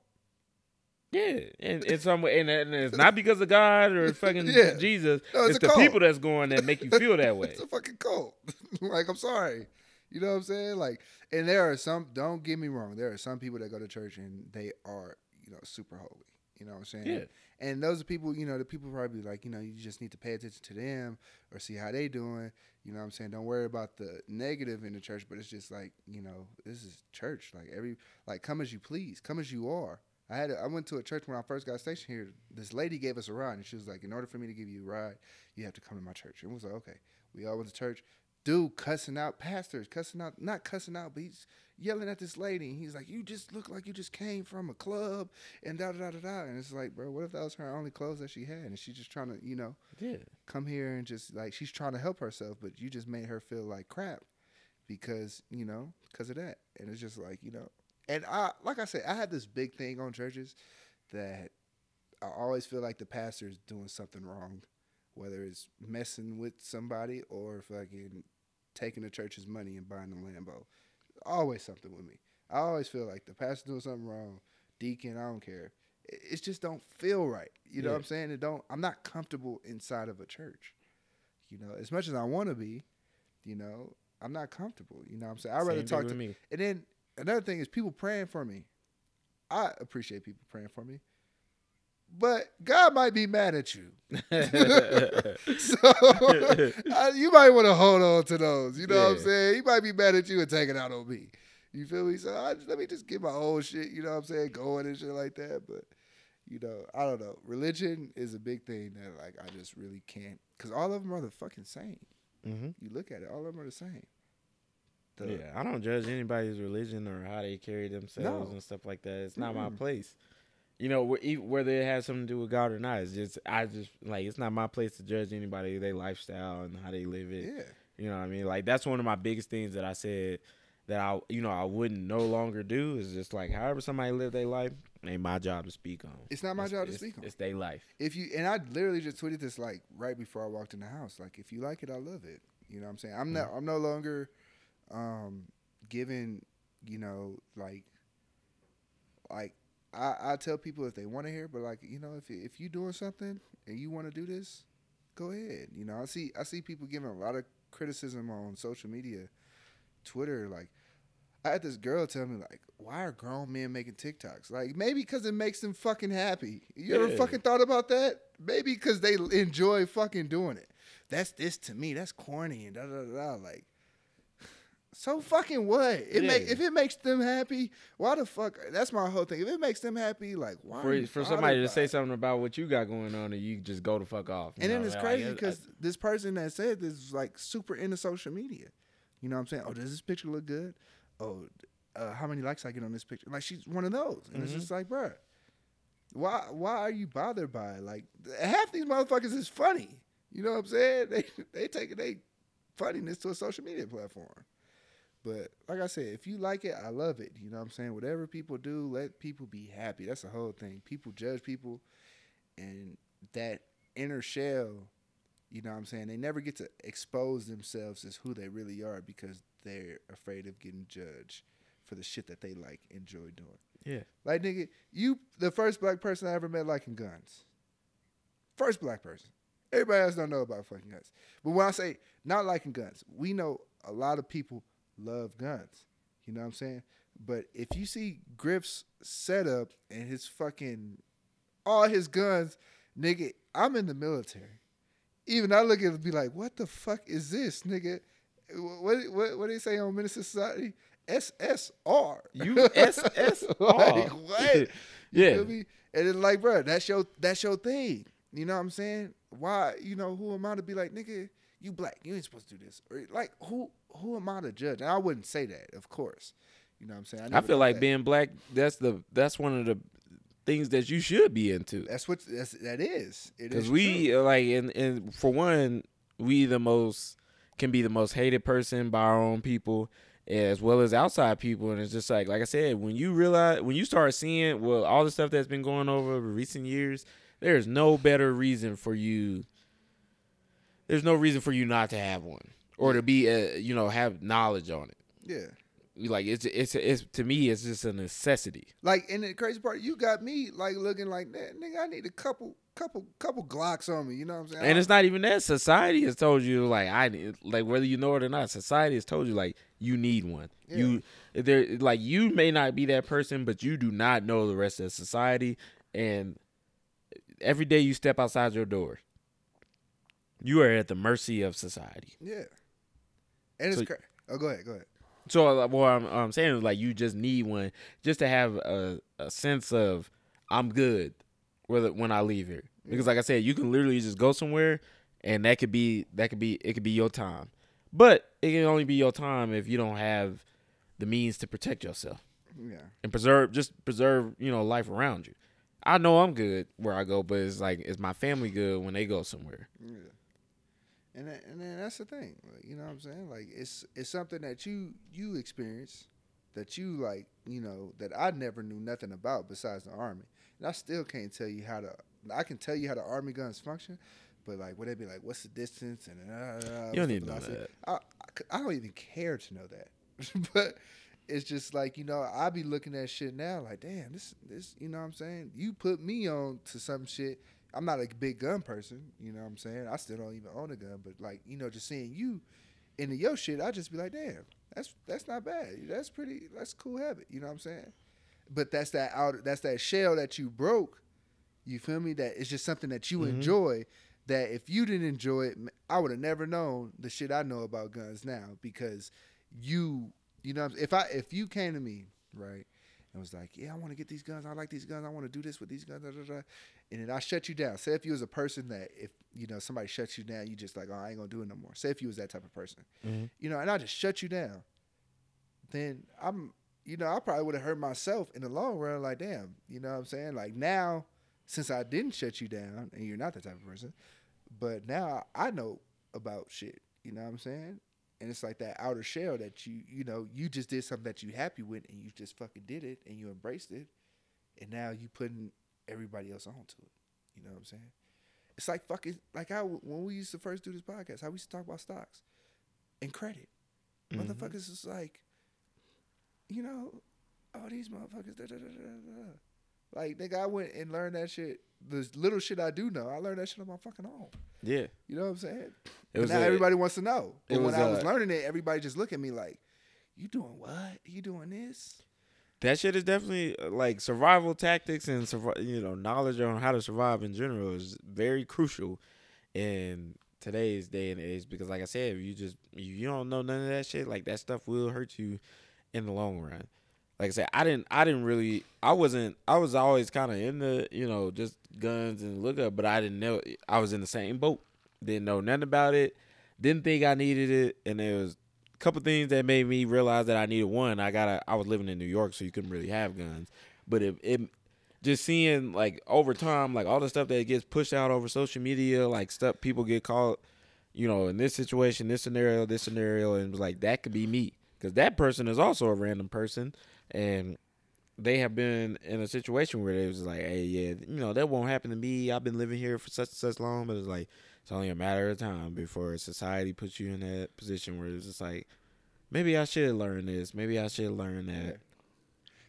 Yeah and it's some and, and it's not because of God or fucking Yeah. Jesus. No, it's it's the people that's going that make you feel that way. it's a fucking cult. like I'm sorry. You know what I'm saying? Like, and there are some. Don't get me wrong. There are some people that go to church and they are, you know, super holy. You know what I'm saying? Yeah. And those are people. You know, the people probably like, you know, you just need to pay attention to them or see how they doing. You know what I'm saying? Don't worry about the negative in the church, but it's just like, you know, this is church. Like every, like come as you please, come as you are. I had, a, I went to a church when I first got stationed here. This lady gave us a ride, and she was like, "In order for me to give you a ride, you have to come to my church." And we was like, "Okay." We all went to church. Dude cussing out pastors, cussing out, not cussing out, but he's yelling at this lady. And he's like, "You just look like you just came from a club," and da da da da da. And it's like, bro, what if that was her only clothes that she had, and she's just trying to, you know, Yeah. come here and just like she's trying to help herself, but you just made her feel like crap because you know because of that, and it's just like you know, and I like I said, I had this big thing on churches that I always feel like the pastor is doing something wrong, whether it's messing with somebody or fucking taking the church's money and buying a Lambo. Always something with me. I always feel like the pastor doing something wrong, deacon, I don't care. It, it just don't feel right. You know Yeah. what I'm saying? It don't. I'm not comfortable inside of a church. You know, as much as I want to be, you know, I'm not comfortable. You know what I'm saying? I'd rather Same talk to me. and then another thing is people praying for me. I appreciate people praying for me. But God might be mad at you. so I- you might want to hold on to those. You know what I'm saying? He might be mad at you and take it out on me. You feel me? So I let me just get my old shit, you know what I'm saying, going and shit like that. But, you know, I don't know. Religion is a big thing that, like, I just really can't. Because all of them are the fucking same. hmm You look at it, all of them are the same. The- Yeah, I don't judge anybody's religion or how they carry themselves No. and stuff like that. It's not my Mm-mm. place. You know, whether it has something to do with God or not, it's just I just like it's not my place to judge anybody their lifestyle and how they live it. Yeah. You know what I mean? Like that's one of my biggest things that I said that I you know I wouldn't no longer do is just like however somebody live their life ain't my job to speak on. It's not my It's- job to speak on. It's their life. if you and I literally just tweeted this like right before I walked in the house. Like if you like it, I love it. You know what I'm saying? I'm mm. not I'm no longer um giving, you know, like like I, I tell people if they want to hear, but like, you know, if if you doing something and you want to do this, go ahead. You know, I see I see people giving a lot of criticism on social media, Twitter, like I had this girl tell me like, why are grown men making TikToks? Like maybe because it makes them fucking happy. You ever fucking thought about that? Maybe because they enjoy fucking doing it. That's this to me. That's corny and da da da. da. Like, so fucking what? It make if it makes them happy. Why the fuck? That's my whole thing. If it makes them happy, like why? For for somebody to say something about what you got going on, and you just go the fuck off. And then it's Like, crazy because this person that said this is like super into social media. You know what I'm saying? Oh, does this picture look good? Oh, uh, how many likes I get on this picture? Like she's one of those, and it's Mhm. just like, bruh, why why are you bothered by it? Like half these motherfuckers is funny. You know what I'm saying? They they take they funniness to a social media platform. But like I said, if you like it, I love it. You know what I'm saying? Whatever people do, let people be happy. That's the whole thing. People judge people and that inner shell, you know what I'm saying? They never get to expose themselves as who they really are because they're afraid of getting judged for the shit that they like enjoy doing. yeah, Like nigga, you the first black person I ever met liking guns. First black person. Everybody else don't know about fucking guns. But when I say not liking guns, we know a lot of people love guns. You know what I'm saying? But if you see Griff's setup and his fucking all his guns, nigga, I'm in the military. Even I look at it and be like, what the fuck is this, nigga? What what what do they say on Minister Society? SSR. USSR. like what? You yeah. And it's like, bro, that's your that's your thing. You know what I'm saying? Why, you know, who am I to be like, nigga, you black, you ain't supposed to do this. Or like who who am I to judge? And I wouldn't say that, of course. You know what I'm saying? I never feel like that. being black. That's the that's one of the things that you should be into. that's what that's that is. It is Because true. we uh, like, and and for one, we the most can be the most hated person by our own people, as well as outside people. And it's just like, like I said, when you realize, when you start seeing, well, all the stuff that's been going over recent years, there's no better reason for you. There's no reason for you not to have one or to be, uh, you know, have knowledge on it. Yeah. Like it's it's it's to me, it's just a necessity. Like and the crazy part, you got me like looking like that, nigga. I need a couple, couple, couple Glocks on me. You know what I'm saying? And it's not even that. Society has told you like I need like whether you know it or not. Society has told you like you need one. You there like you may not be that person, but you do not know the rest of society. And every day you step outside your door, you are at the mercy of society. yeah. And it's So- cra- oh, go ahead, go ahead. So uh, what I'm, I'm saying is like you just need one just to have a, a sense of I'm good whether when I leave here. Because like I said, you can literally just go somewhere and that could be that could be it could be your time. But it can only be your time if you don't have the means to protect yourself Yeah. and preserve just preserve, you know, life around you. I know I'm good where I go, but it's like is my family good when they go somewhere? Yeah. And that, and then that's the thing, like, you know what I'm saying? Like it's it's something that you you experience that you like, you know, that I never knew nothing about besides the army. And I still can't tell you how to I can tell you how the army guns function, but like would it be like what's the distance and uh, uh, You don't what's the need to know that. I, I, I don't even care to know that. but it's just like, you know, I be looking at shit now like, damn, this this you know what I'm saying? You put me on to some shit I'm not a big gun person, you know what I'm saying? I still don't even own a gun, but like, you know, just seeing you into your shit, I just be like, damn, that's that's not bad. That's pretty that's a cool habit, you know what I'm saying? But that's that outer that's that shell that you broke. You feel me? That it's just something that you Mhm. enjoy. That if you didn't enjoy it, I would have never known the shit I know about guns now because you, you know, if I if you came to me right and was like, yeah, I want to get these guns, I like these guns, I want to do this with these guns, da, da, da, and then I shut you down. Say if you was a person that if you know somebody shuts you down, you just like, oh, I ain't gonna do it no more. Say if you was that type of person, Mhm. you know, and I just shut you down, then I'm, you know, I probably would have hurt myself in the long run. Like, damn, you know what I'm saying? Like now, since I didn't shut you down, and you're not that type of person, but now I know about shit. You know what I'm saying? And it's like that outer shell that you, you know, you just did something that you happy with, and you just fucking did it, and you embraced it, and now you putting everybody else onto it. You know what I'm saying? It's like fucking like how when we used to first do this podcast, how we used to talk about stocks and credit. Mhm. Motherfuckers is like, you know, all these motherfuckers. Da, da, da, da, da. Like nigga, I went and learned that shit. The little shit I do know, I learned that shit on my fucking own. Yeah. You know what I'm saying? It was now a- everybody wants to know. But when I was learning it, everybody just look at me like, You doing what? You doing this? That shit is definitely uh, like survival tactics and you know knowledge on how to survive in general is very crucial in today's day and age because like I said, if you just you don't know none of that shit, like that stuff will hurt you in the long run. Like I said, I didn't I didn't really I wasn't I was always kind of in the you know just guns and look up, but I didn't know I was in the same boat. Didn't know nothing about it. Didn't think I needed it, and it was couple things that made me realize that I needed one. I got I was living in New York, so you couldn't really have guns. But it, it just seeing like over time, like all the stuff that gets pushed out over social media, like stuff people get caught, you know, in this situation, this scenario, this scenario, and like that could be me because that person is also a random person, and they have been in a situation where they was like, hey, yeah, you know, that won't happen to me. I've been living here for such and such long, but it's like it's only a matter of time before society puts you in that position where it's just like, maybe I should learn this. Maybe I should learn that.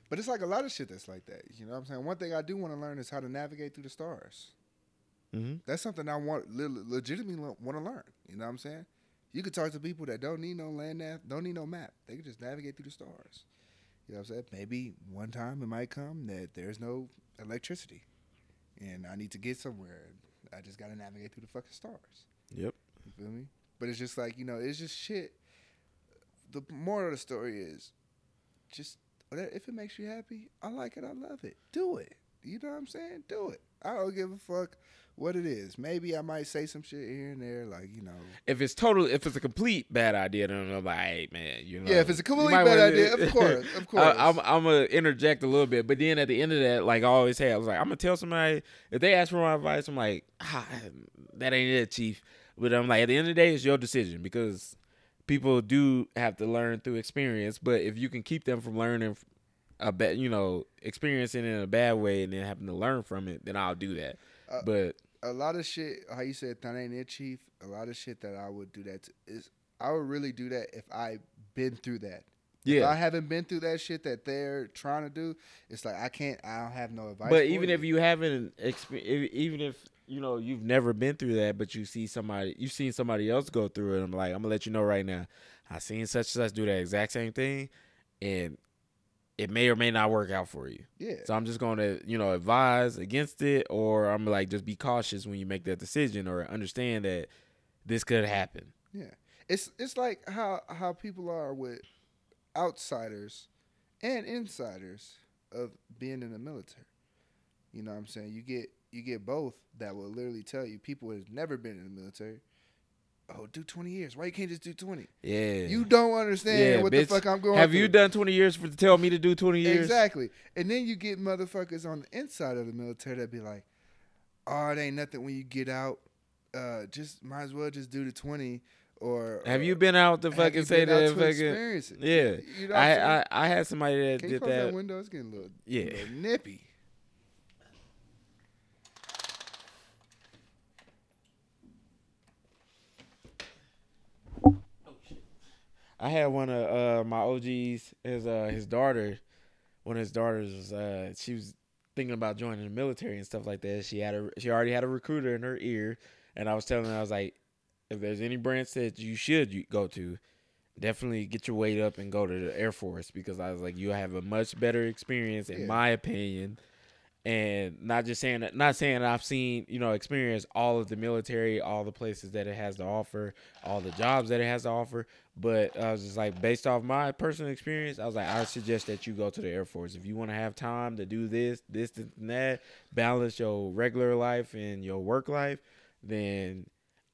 But it's like a lot of shit that's like that. You know what I'm saying? One thing I do want to learn is how to navigate through the stars. Mm-hmm. That's something I want legitimately want to learn. You know what I'm saying? You could talk to people that don't need no land nav, don't need no map. They can just navigate through the stars. You know what I'm saying? Maybe one time it might come that there's no electricity, and I need to get somewhere. I just gotta navigate through the fucking stars. Yep. You feel me? But it's just like you know, it's just shit. The moral of the story is, just if it makes you happy, I like it. I love it. Do it. You know what I'm saying? Do it. I don't give a fuck what it is. Maybe I might say some shit here and there, like you know. If it's total, if it's a complete bad idea, then I'm like, hey man, you know. Yeah, if it's a complete bad wanna, idea, of course, of course. I, am I'm, I'm gonna interject a little bit, but then at the end of that, like I always say, I was like, I'm gonna tell somebody if they ask for my advice, I'm like, ah, that ain't it, chief. But I'm like, at the end of the day, it's your decision because people do have to learn through experience. But if you can keep them from learning a bad, you know, experiencing it in a bad way and then having to learn from it, then I'll do that. Uh, but a lot of shit, how you said that ain't it, chief. A lot of shit that I would do that to, is I would really do that if I been through that. Yeah, if I haven't been through that shit that they're trying to do. It's like I can't. I don't have no advice. But even you. if you haven't, experienced, even if you know you've never been through that, but you see somebody, you've seen somebody else go through it. I'm like, I'm gonna let you know right now. I seen such and such do that exact same thing, and it may or may not work out for you. Yeah. So I'm just going to, you know, advise against it or I'm like just be cautious when you make that decision or understand that this could happen. Yeah. It's it's like how how people are with outsiders and insiders of being in the military. You know what I'm saying? You get you get both that will literally tell you people who have never been in the military oh, do 20 years. Why you can't just do 20? Yeah. You don't understand yeah, what bitch, the fuck I'm going Have through. you done 20 years for to tell me to do 20 years? Exactly. And then you get motherfuckers on the inside of the military that be like, oh, it ain't nothing when you get out. Uh, just might as well just do the 20 or have you been out to fucking say that fucking yeah you know I, I, I had somebody that Can did that, that window it's getting a little yeah a little nippy I had one of uh, my OGs, his uh, his daughter, one of his daughters was uh, she was thinking about joining the military and stuff like that. She had a she already had a recruiter in her ear, and I was telling her I was like, if there's any branch that you should go to, definitely get your weight up and go to the Air Force because I was like, you have a much better experience in yeah. my opinion and not just saying that not saying I've seen you know experience all of the military all the places that it has to offer all the jobs that it has to offer. But I was just like based off my personal experience I was like I suggest that you go to the Air Force. If you want to have time to do this this and that balance your regular life and your work life then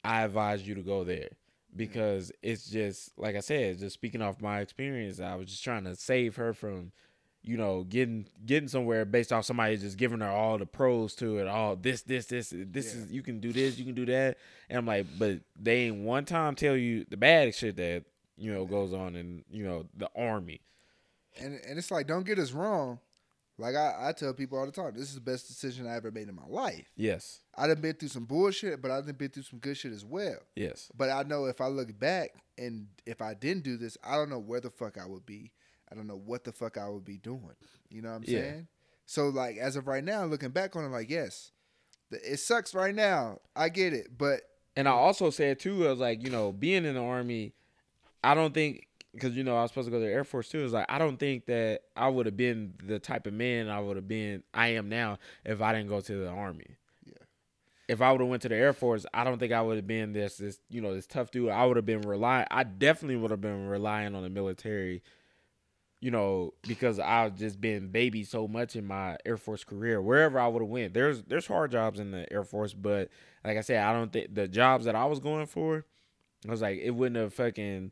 I advise you to go there. Because it's just like I said just speaking off my experience I was just trying to save her from you know, getting getting somewhere based off somebody just giving her all the pros to it, all this, this, this, this yeah. is you can do this, you can do that. And I'm like, but they ain't one time tell you the bad shit that, you know, goes on in, you know, the army. And and it's like, don't get us wrong. Like I, I tell people all the time, this is the best decision I ever made in my life. Yes. I done been through some bullshit, but I done been through some good shit as well. Yes. But I know if I look back and if I didn't do this, I don't know where the fuck I would be. I don't know what the fuck I would be doing. You know what I'm yeah. saying? So like as of right now, looking back on it, like yes, it sucks right now. I get it, but and I also said too, I was like, you know, being in the army, I don't think because you know I was supposed to go to the Air Force too. It's like I don't think that I would have been the type of man I would have been I am now if I didn't go to the army. Yeah. If I would have went to the Air Force, I don't think I would have been this this you know this tough dude. I would have been relying. I definitely would have been relying on the military. You know, because I've just been baby so much in my Air Force career. Wherever I would have went, there's there's hard jobs in the Air Force, but like I said, I don't think the jobs that I was going for, I was like, it wouldn't have fucking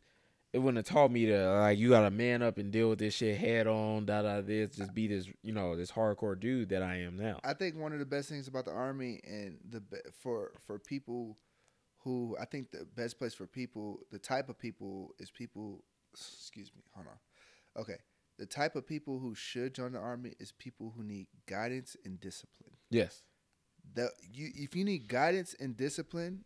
it wouldn't have taught me to like you gotta man up and deal with this shit head on, da da this, just be this you know this hardcore dude that I am now. I think one of the best things about the army and the for for people who I think the best place for people, the type of people is people. Excuse me, hold on. Okay, the type of people who should join the army is people who need guidance and discipline. Yes, The you if you need guidance and discipline,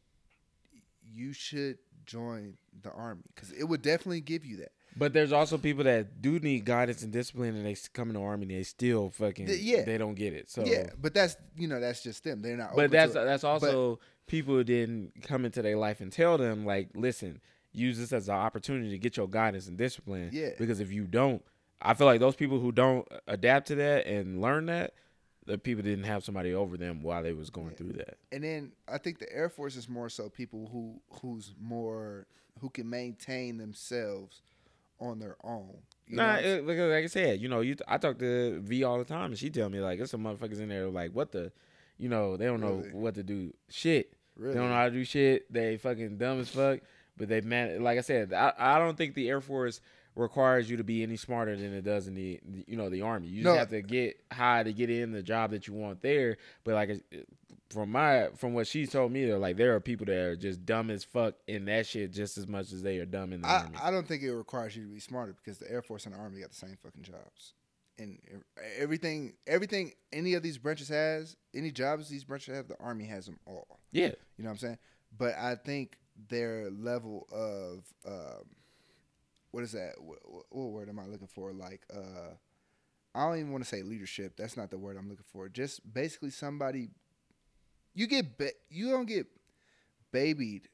you should join the army because it would definitely give you that. but there's also people that do need guidance and discipline, and they come in the army and they still fucking Th- yeah. they don't get it. So yeah, but that's you know that's just them. They're not. but that's that's also people didn't come into their life and tell them like, listen, use this as an opportunity to get your guidance and discipline. Yeah. Because if you don't, I feel like those people who don't adapt to that and learn that, the people didn't have somebody over them while they was going Yeah. through that. and then I think the Air Force is more so people who who's more who can maintain themselves on their own. Nah, it, like, I said, you know, you I talk to V all the time, and she tell me like, there's some motherfuckers in there like, what the, you know, they don't know what to do. Shit, Really? they don't know how to do shit. They fucking dumb as fuck. But they man, like I said, I, I don't think the Air Force requires you to be any smarter than it does in the you know the army. You just No. have to get high to get in the job that you want there. But like from my from what she told me, like there are people that are just dumb as fuck in that shit just as much as they are dumb in the I, army. I don't think it requires you to be smarter because the Air Force and the Army got the same fucking jobs. And everything, everything any of these branches has, any jobs these branches have, the Army has them all. yeah, You know what I'm saying? But I think their level of um, what is that? What, what word am I looking for? Like, uh, I don't even want to say leadership. That's not the word I'm looking for. Just basically somebody. You get ba- you don't get babied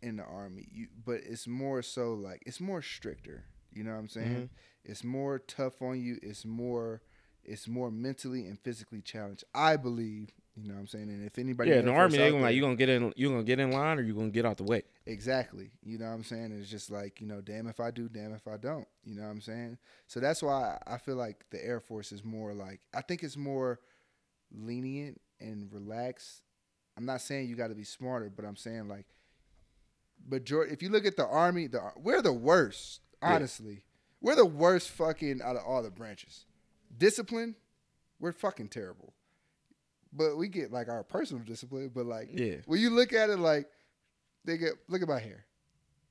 in the army. You but it's more so like it's more stricter. You know what I'm saying? It's more tough on you. It's more. It's more mentally and physically challenged. I believe. You know what I'm saying? And if anybody yeah. in the army, they out gonna like you gonna get in, you gonna get in line, or you gonna get out the way. Exactly. You know what I'm saying? It's just like, you know, damn if I do, damn if I don't. You know what I'm saying? So that's why I feel like the Air Force is more like I think it's more lenient and relaxed. I'm not saying you got to be smarter, but I'm saying like but George, if you look at the army, the we're the worst, Yeah. honestly. We're the worst fucking out of all the branches. Discipline, we're fucking terrible. But we get like our personal discipline, but like Yeah. when you look at it like they get look at my hair.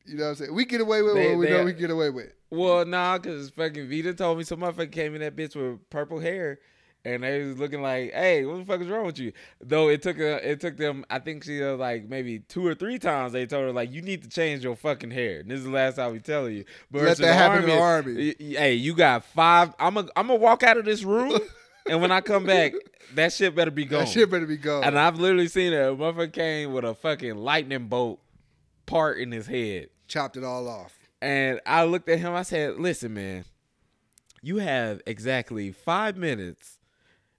You know what I'm saying? We get away with They- what we they- know we get away with. Well, nah, cause fucking Vita told me some motherfucker came in that bitch with purple hair, and they was looking like, "Hey, what the fuck is wrong with you?" Though it took a, it took them, I think she was like maybe two or three times. They told her like, "You need to change your fucking hair." And this is the last time we telling you. But Let that happen in the army. Hey, you got five. I'm a, I'm gonna walk out of this room, and when I come back, that shit better be gone. That shit better be gone. And I've literally seen it. A motherfucker came with a fucking lightning bolt part in his head. Chopped it all off. And I looked at him. I said, "Listen, man, you have exactly five minutes,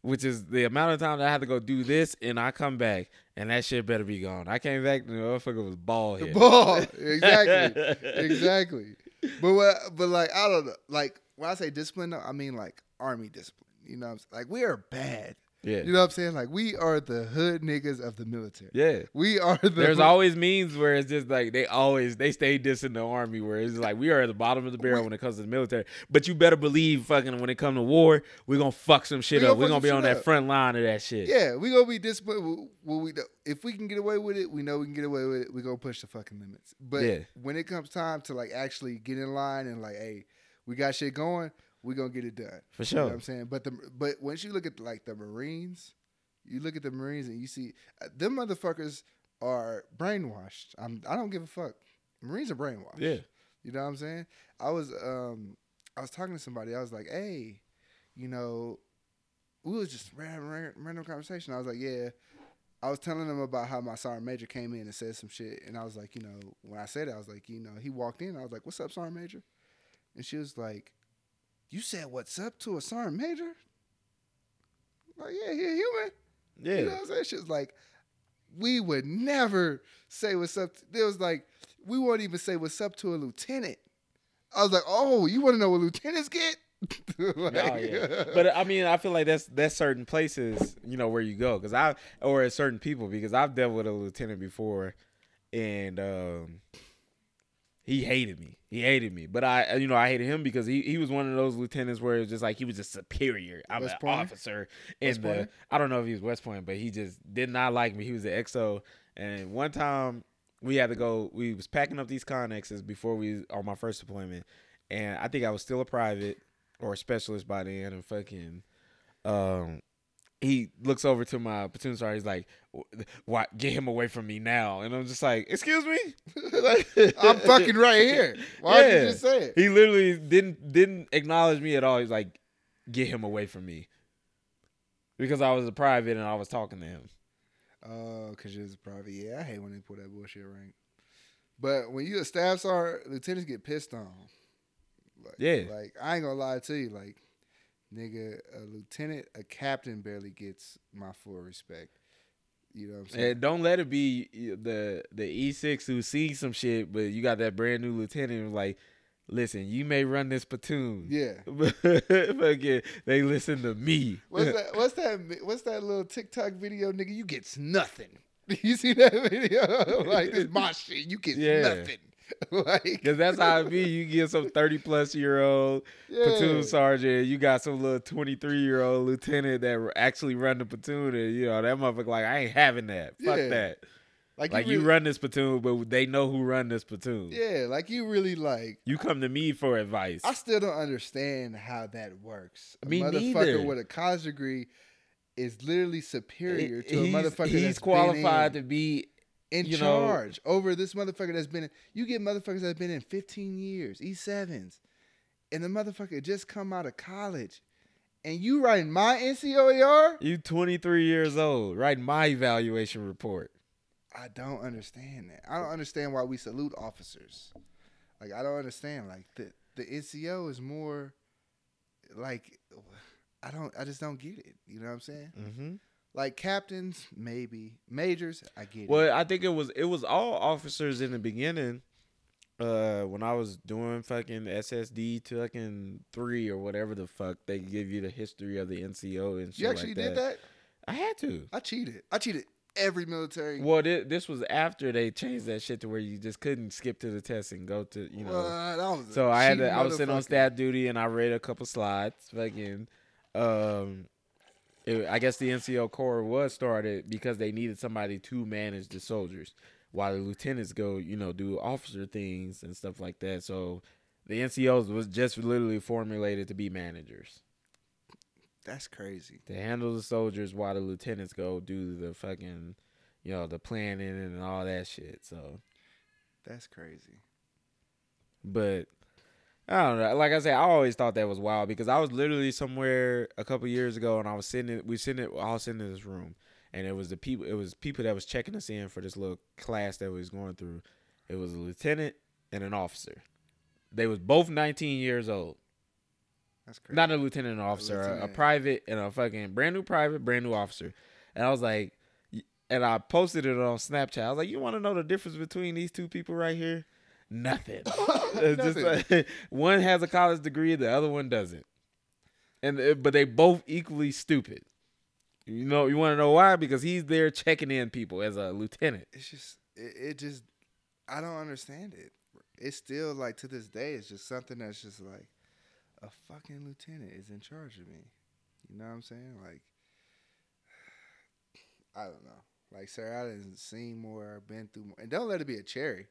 which is the amount of time that I have to go do this, and I come back, and that shit better be gone." I came back, and the motherfucker was bald head. ball. exactly. exactly. But what but like I don't know. Like when I say discipline I mean like army discipline. You know what I'm saying? Like we are bad. Yeah, You know what I'm saying? Like we are the hood niggas of the military. yeah. We are the There's always means where it's just like they always they stay this in the army where it's like we are at the bottom of the barrel when it comes to the military. But you better believe fucking when it comes to war, we're gonna fuck some shit We up. We're gonna be on that up. front line of that shit. Yeah, we gonna be disciplined. When we if we can get away with it, we know we can get away with it. We gonna push the fucking limits. But Yeah. when it comes time to like actually get in line and like, hey, we got shit going, we gonna get it done. For sure. You know I'm saying? But the but once you look at like the Marines, you look at the Marines and you see uh, them motherfuckers are brainwashed. I'm I don't give a fuck. Marines are brainwashed. Yeah. You know what I'm saying? I was um I was talking to somebody. I was like, hey, you know, we was just random, random, random conversation. I was like, yeah. I was telling them about how my sergeant major came in and said some shit, and I was like, you know, when I said it, I was like, you know, he walked in. I was like, "What's up, sergeant major?" and she was like, "You said what's up to a sergeant major?" Like, yeah, he a human. Yeah. You know what I'm saying? She was like, we would never say what's up. To, it was like, we won't even say what's up to a lieutenant. I was like, oh, you want to know what lieutenants get? like, Oh, yeah. But I mean, I feel like that's that's certain places, you know, where you go, because I or at certain people, because I've dealt with a lieutenant before, and um, he hated me. He hated me, but I, you know, I hated him because he, he was one of those lieutenants where it's just like he was just superior. I'm West an Point? officer in the, I don't know if he was West Point, but he just did not like me. He was an XO, and one time we had to go. We was packing up these connexes before we on my first deployment, and I think I was still a private or a specialist by then, and fucking, um, he looks over to my platoon sergeant. He's like, "Why get him away from me now?" And I'm just like, "Excuse me." I'm fucking right here. Why did you just say it? He literally didn't didn't acknowledge me at all. He's like, "Get him away from me," because I was a private and I was talking to him. Oh, because you're a private. Yeah, I hate when they put that bullshit rank. But when you a staff sergeant, lieutenants get pissed on. Like, Yeah. Like, I ain't going to lie to you. Like, nigga, a lieutenant, a captain barely gets my full respect. You know what I'm saying? And don't let it be the the E six who sees some shit, but you got that brand new lieutenant like, listen, you may run this platoon, yeah. but fucking they listen to me. What's that? What's that? What's that little TikTok video, nigga? You gets nothing. You see that video? like this my shit. You get Yeah. nothing. like Because that's how it be. You get some thirty plus year old yeah. platoon sergeant. You got some little twenty three year old lieutenant that actually run the platoon, and you know that motherfucker like I ain't having that. Fuck Yeah. that. Like, Like you, you run this platoon, but they know who run this platoon. Yeah, like you really like. You come to me for advice. I still don't understand how that works. A Me motherfucker neither. with a college degree is literally eh, superior to a motherfucker He's that's qualified to be. In, you know- charge over this motherfucker that's been. In, you get motherfuckers that's been in 15 years, E sevens, and the motherfucker just come out of college, and you writing my NCOER. You 23 years old, writing my evaluation report. I don't understand that. I don't understand why we salute officers. Like I don't understand. Like the the NCO is more like I don't I just don't get it. You know what I'm saying? Mm-hmm. Like captains, maybe majors, I get it. Well, I think it was it was all officers in the beginning. Uh, when I was doing fucking SSD to fucking three or whatever the fuck they give you the history of the NCO and shit you actually like did that? I had to. I cheated. I cheated every military. Well, thi- this was after they changed that shit to where you just couldn't skip to the test and go to you know. Well, that So I had to. I was sitting on staff duty and I read a couple slides. Fucking, um, it- I guess the NCO Corps was started because they needed somebody to manage the soldiers, while the lieutenants go, you know, do officer things and stuff like that. So the NCOs was just literally formulated to be managers That's crazy. to handle the soldiers, while the lieutenants go do the fucking, you know, the planning and all that shit. So. That's crazy. But I don't know. Like I said, I always thought that was wild because I was literally somewhere a couple years ago and I was sitting. In, we sitting. I was sitting in this room, and it was the people. It was people that was checking us in for this little class that we was going through. It was a lieutenant and an officer. They was both 19 years old. That's crazy. Not a lieutenant and an officer, a, a private and a fucking brand new private, brand new officer. And I was like, and I posted it on Snapchat. I was like, you want to know the difference between these two people right here? Nothing. It's just Nothing. like, one has a college degree, the other one doesn't. And uh, but they both equally stupid. You know, you want to know why? Because he's there checking in people as a lieutenant. it's just it, it just I don't understand it. It's still like to this day, it's just something that's just like a fucking lieutenant is in charge of me. You know what I'm saying? Like I don't know. Like sir, I didn't see more, I've been through more. And don't let it be a cherry.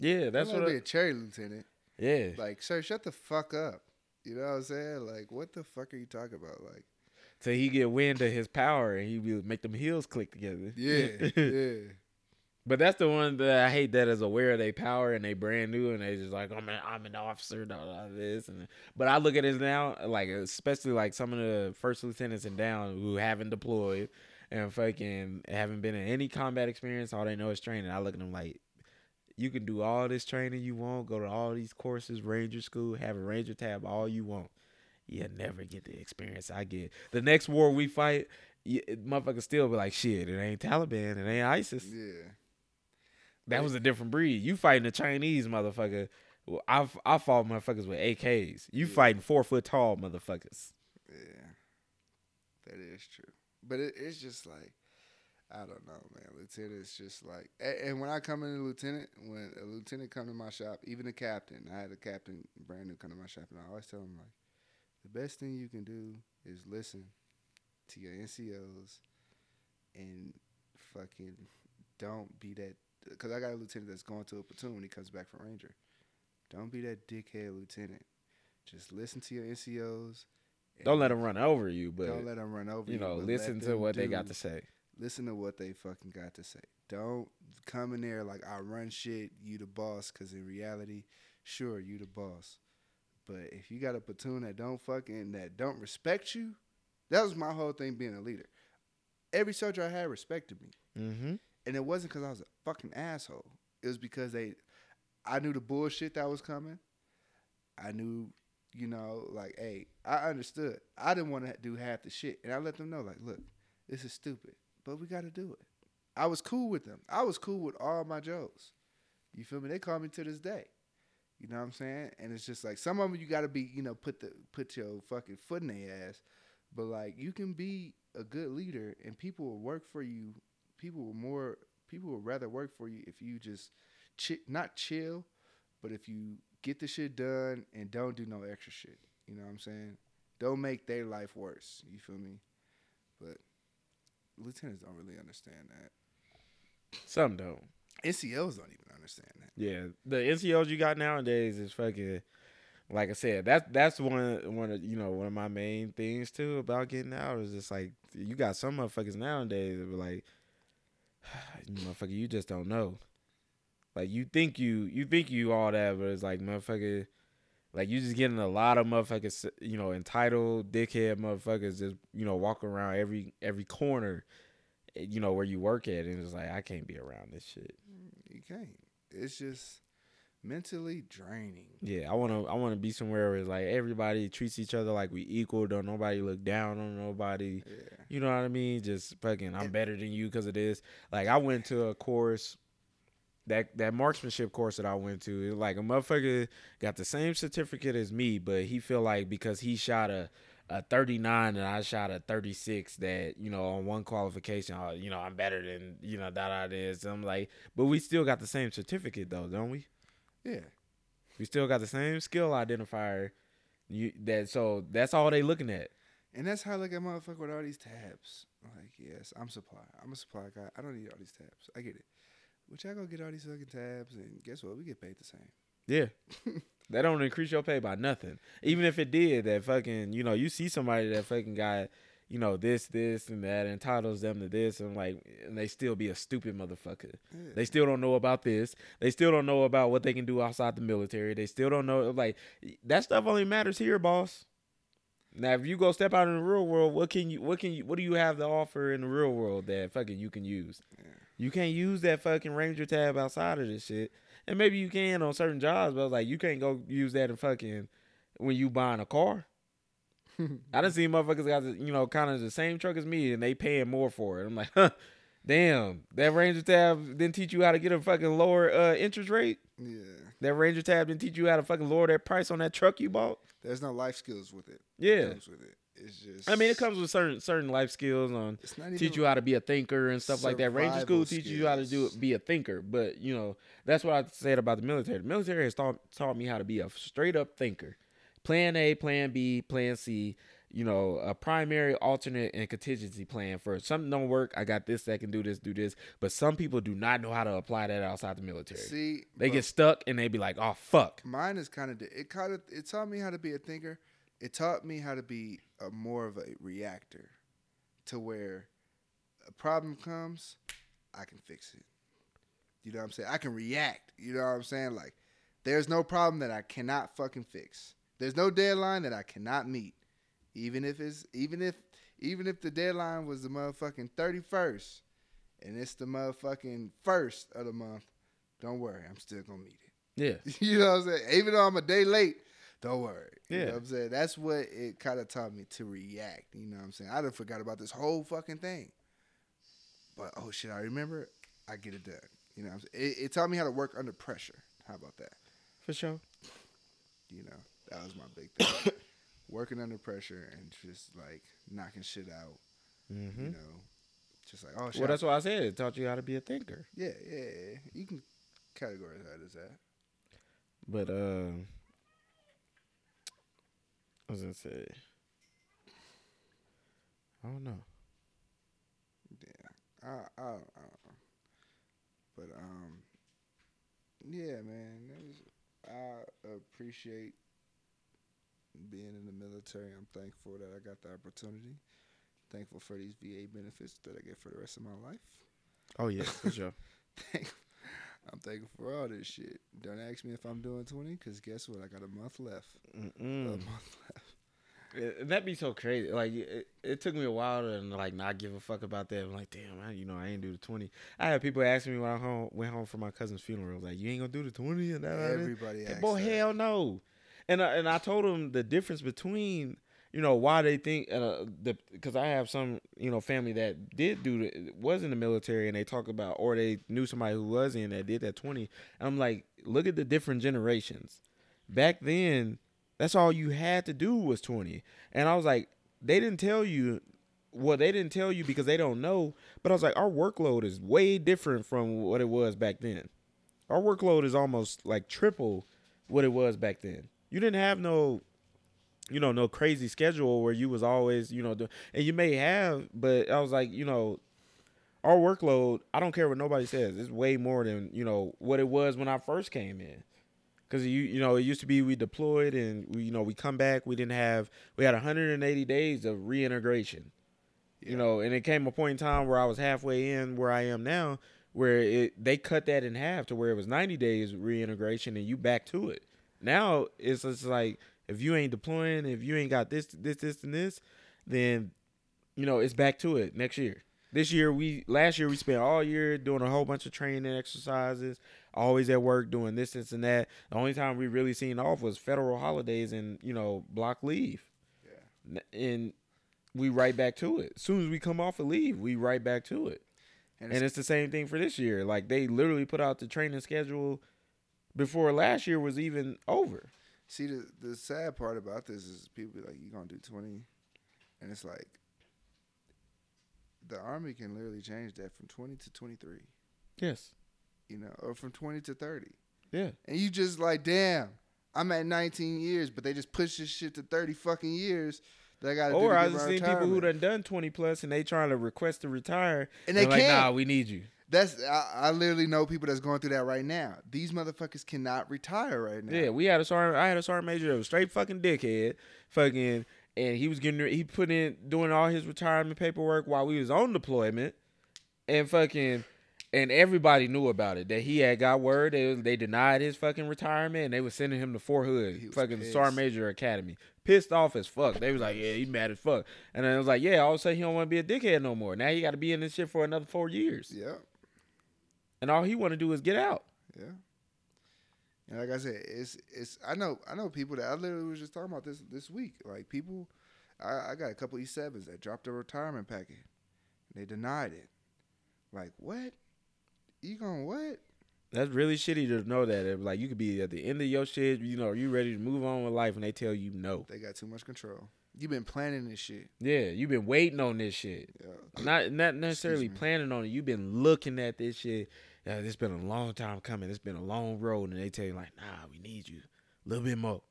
Yeah, that's what. be a cherry lieutenant. yeah, Like, sir, shut the fuck up. You know what I'm saying? Like, what the fuck are you talking about? Like, so he get wind of his power and he will make them heels click together. yeah, yeah. But that's the one that I hate that is aware of their power and they brand new and they just like I'm an I'm an officer, da, da, this and but I look at it now like especially like some of the first lieutenants and down who haven't deployed and fucking haven't been in any combat experience, all they know is training. I look at them like You can do all this training you want, go to all these courses, Ranger School, have a Ranger tab, all you want. You never get the experience I get. The next war we fight, you, motherfuckers still be like, shit, it ain't Taliban, it ain't ISIS. Yeah. That was a different breed. You fighting the Chinese motherfucker. Well, I I fought motherfuckers with AKs. You Yeah. fighting four foot tall motherfuckers. Yeah, that is true. But it, it's just like I don't know, man. Lieutenant's just like, and, when I come in a lieutenant, when a lieutenant come to my shop, even a captain, I had a captain brand new come to my shop, and I always tell him like, the best thing you can do is listen to your NCOs and fucking don't be that. Because I got a lieutenant that's going to a platoon when he comes back from Ranger. Don't be that dickhead lieutenant. Just listen to your NCOs. Don't let them run over you, but don't let them run over you you. know, listen to what they got to say. Listen to what they fucking got to say. Don't come in there like I run shit, you the boss, because in reality, sure, you the boss. But if you got a platoon that don't fucking, that don't respect you, that was my whole thing being a leader. Every soldier I had respected me. Mm-hmm. And it wasn't because I was a fucking asshole. It was because they, I knew the bullshit that was coming. I knew, you know, like, hey, I understood. I didn't want to do half the shit, and I let them know, like, look, this is stupid, but we got to do it. I was cool with them. I was cool with all my Joes. You feel me? They call me to this day. You know what I'm saying? And it's just like some of them you got to be, you know, put the put your fucking foot in their ass. But like you can be a good leader, and people will work for you. People will more. People will rather work for you if you just, chi- not chill, but if you get the shit done and don't do no extra shit. You know what I'm saying? Don't make their life worse. You feel me? But lieutenants don't really understand that. Some don't. NCOs don't even understand that. Yeah, the NCOs you got nowadays is fucking. Like I said, that's that's one one of you know one of my main things too about getting out is just like you got some motherfuckers nowadays that be like, motherfucker, you just don't know. Like you think you you think you all that, but it's like motherfucker, like you just getting a lot of motherfuckers, you know, entitled dickhead motherfuckers just you know walk around every every corner, eh, you know where you work at, and it's like I can't be around this shit. You can't. It's just mentally draining. Yeah, I wanna I wanna be somewhere where it's like everybody treats each other like we equal. Don't nobody look down on nobody. Yeah. You know what I mean? Just fucking I'm better than you because of this. Like I went to a course. That, that marksmanship course that I went to, like a motherfucker got the same certificate as me, but he feel like because he shot a, a 39 and I shot a 36 that, you know, on one qualification, uh, you know, I'm better than, you know, that I is. I'm like, but we still got the same certificate though, don't we? Yeah. We still got the same skill identifier. You that so that's all they looking at. And that's how I look at motherfucker with all these tabs. Like, yes, I'm supply. I'm a supply guy. I don't need all these tabs. I get it. Which I go get all these fucking tabs, and guess what? We get paid the same. Yeah. that don't increase your pay by nothing. Even if it did, that fucking you know, you see somebody that fucking got, you know, this, this, and that entitles them to this, and like, and they still be a stupid motherfucker. Yeah. They still don't know about this. They still don't know about what they can do outside the military. They still don't know like that stuff only matters here, boss. Now, if you go step out in the real world, what can you, what can you, what do you have to offer in the real world that fucking you can use? Yeah. You can't use that fucking Ranger tab outside of this shit. And maybe you can on certain jobs, but like you can't go use that in fucking when you buying a car. I done seen motherfuckers got the, you know kind of the same truck as me and they paying more for it. I'm like, huh, damn, that Ranger tab didn't teach you how to get a fucking lower uh, interest rate. yeah. That Ranger tab didn't teach you how to fucking lower that price on that truck you bought. There's no life skills with it. Yeah. It with it. It's just. I mean, it comes with certain certain life skills on It's not even. teach you how to be a thinker and stuff like that. Ranger school Survival teaches you how to do it, be a thinker. But you know, that's what I said about the military. The military has taught taught me how to be a straight up thinker. Plan A, Plan B, Plan C. You know, a primary, alternate, and contingency plan for if something don't work. I got this that can do this, do this. But some people do not know how to apply that outside the military. See, they get stuck and they be like, "Oh fuck." mine is kind of. It kind of. It taught me how to be a thinker. It taught me how to be a more of a reactor, to where a problem comes, I can fix it. You know what I'm saying? I can react. You know what I'm saying? Like, there's no problem that I cannot fucking fix. There's no deadline that I cannot meet. Even if it's even if even if the deadline was the motherfucking 31st and it's the motherfucking first of the month, don't worry, I'm still gonna meet it. Yeah. you know what I'm saying? Even though I'm a day late, don't worry. You Yeah. know what I'm saying? That's what it kind of taught me to react. You know what I'm saying? I done forgot about this whole fucking thing. But oh shit, I remember it. I get it done. You know what I'm saying? It, it taught me how to work under pressure. How about that? For sure. You know, that was my big thing. Working under pressure and just like knocking shit out. Mm-hmm. You know, just like oh shit. Well, that's why I said it taught you how to be a thinker. yeah, yeah, yeah. You can categorize that as that. But uh, I was gonna say, I don't know. Yeah, I, I, I don't know. But um, yeah, man, was, I appreciate being in the military. I'm thankful that I got the opportunity. Thankful for these VA benefits that I get for the rest of my life. Oh yeah, for sure. I'm thankful for all this shit. Don't ask me if I'm doing 20, because guess what? I got a month left. A Mm-mm. month left. It- That'd be so crazy. Like it, it took me a while to like not give a fuck about that. I'm like, damn, I, you know, I ain't do the twenty. I had people asking me when I home, went home for my cousin's funeral, like, you ain't gonna do the twenty and that. that, that?" Everybody Yeah, Boy, that. hell no. And I, and I told them the difference between you know why they think uh, the because I have some you know family that did do the, was in the military and they talk about or they knew somebody who was in that did that twenty. And I'm like, look at the different generations. Back then, that's all you had to do was twenty. And I was like, they didn't tell you. Well, they didn't tell you because they don't know. But I was like, our workload is way different from what it was back then. Our workload is almost like triple what it was back then. You didn't have no, you know, no crazy schedule where you was always, you know, do, and you may have, but I was like, you know, our workload. I don't care what nobody says. It's way more than you know what it was when I first came in. Cause you you know it used to be we deployed and we you know we come back we didn't have we had 180 days of reintegration, you know, and it came a point in time where I was halfway in where I am now, where it they cut that in half to where it was 90 days reintegration and you back to it. Now it's just like if you ain't deploying, if you ain't got this this this and this, then you know it's back to it next year. This year we last year we spent all year doing a whole bunch of training exercises, always at work doing this, this and that. The only time we really seen off was federal holidays and you know block leave. Yeah. And we right back to it. As soon as we come off of leave, we right back to it. And, And it's, it's the same thing for this year. Like they literally put out the training schedule before last year was even over. see the the sad part about this is people be like, "You gonna do 20? and it's like the army can literally change that from twenty to twenty three, Yes. You know, or from twenty to thirty, Yeah. and you just like, damn, I'm at nineteen years, but they just push this shit to thirty fucking years. That I got to Or to I get just my seen people who done done twenty plus and they trying to request to retire and they They're like, can't. nah, we need you. That's I, I literally know people that's going through that right now. These motherfuckers cannot retire right now. Yeah, we had a sergeant. I had a sergeant major that was straight fucking dickhead, fucking, and he was getting he put in doing all his retirement paperwork while we was on deployment, and fucking, and everybody knew about it that he had got word they they denied his fucking retirement and they was sending him to Fort Hood, fucking pissed. sergeant major academy, pissed off as fuck. They was like, yeah, he mad as fuck, and then it was like, yeah, all of a sudden he don't want to be a dickhead no more. Now he got to be in this shit for another four years, Yeah. and all he want to do is get out. Yeah. And like I said, it's it's I know I know people that I literally was just talking about this this week. Like people I, I got a couple E sevens that dropped their retirement packet. They denied it. Like, what? You going what? That's really shitty to know that. Like you could be at the end of your shit, you know, are you ready to move on with life, and they tell you no. They got too much control. You've been planning this shit. Yeah, you've been waiting on this shit. Yeah. Not not necessarily planning on it. You've been looking at this shit. Yeah, it's been a long time coming. It's been a long road, and they tell you like, nah, we need you a little bit more,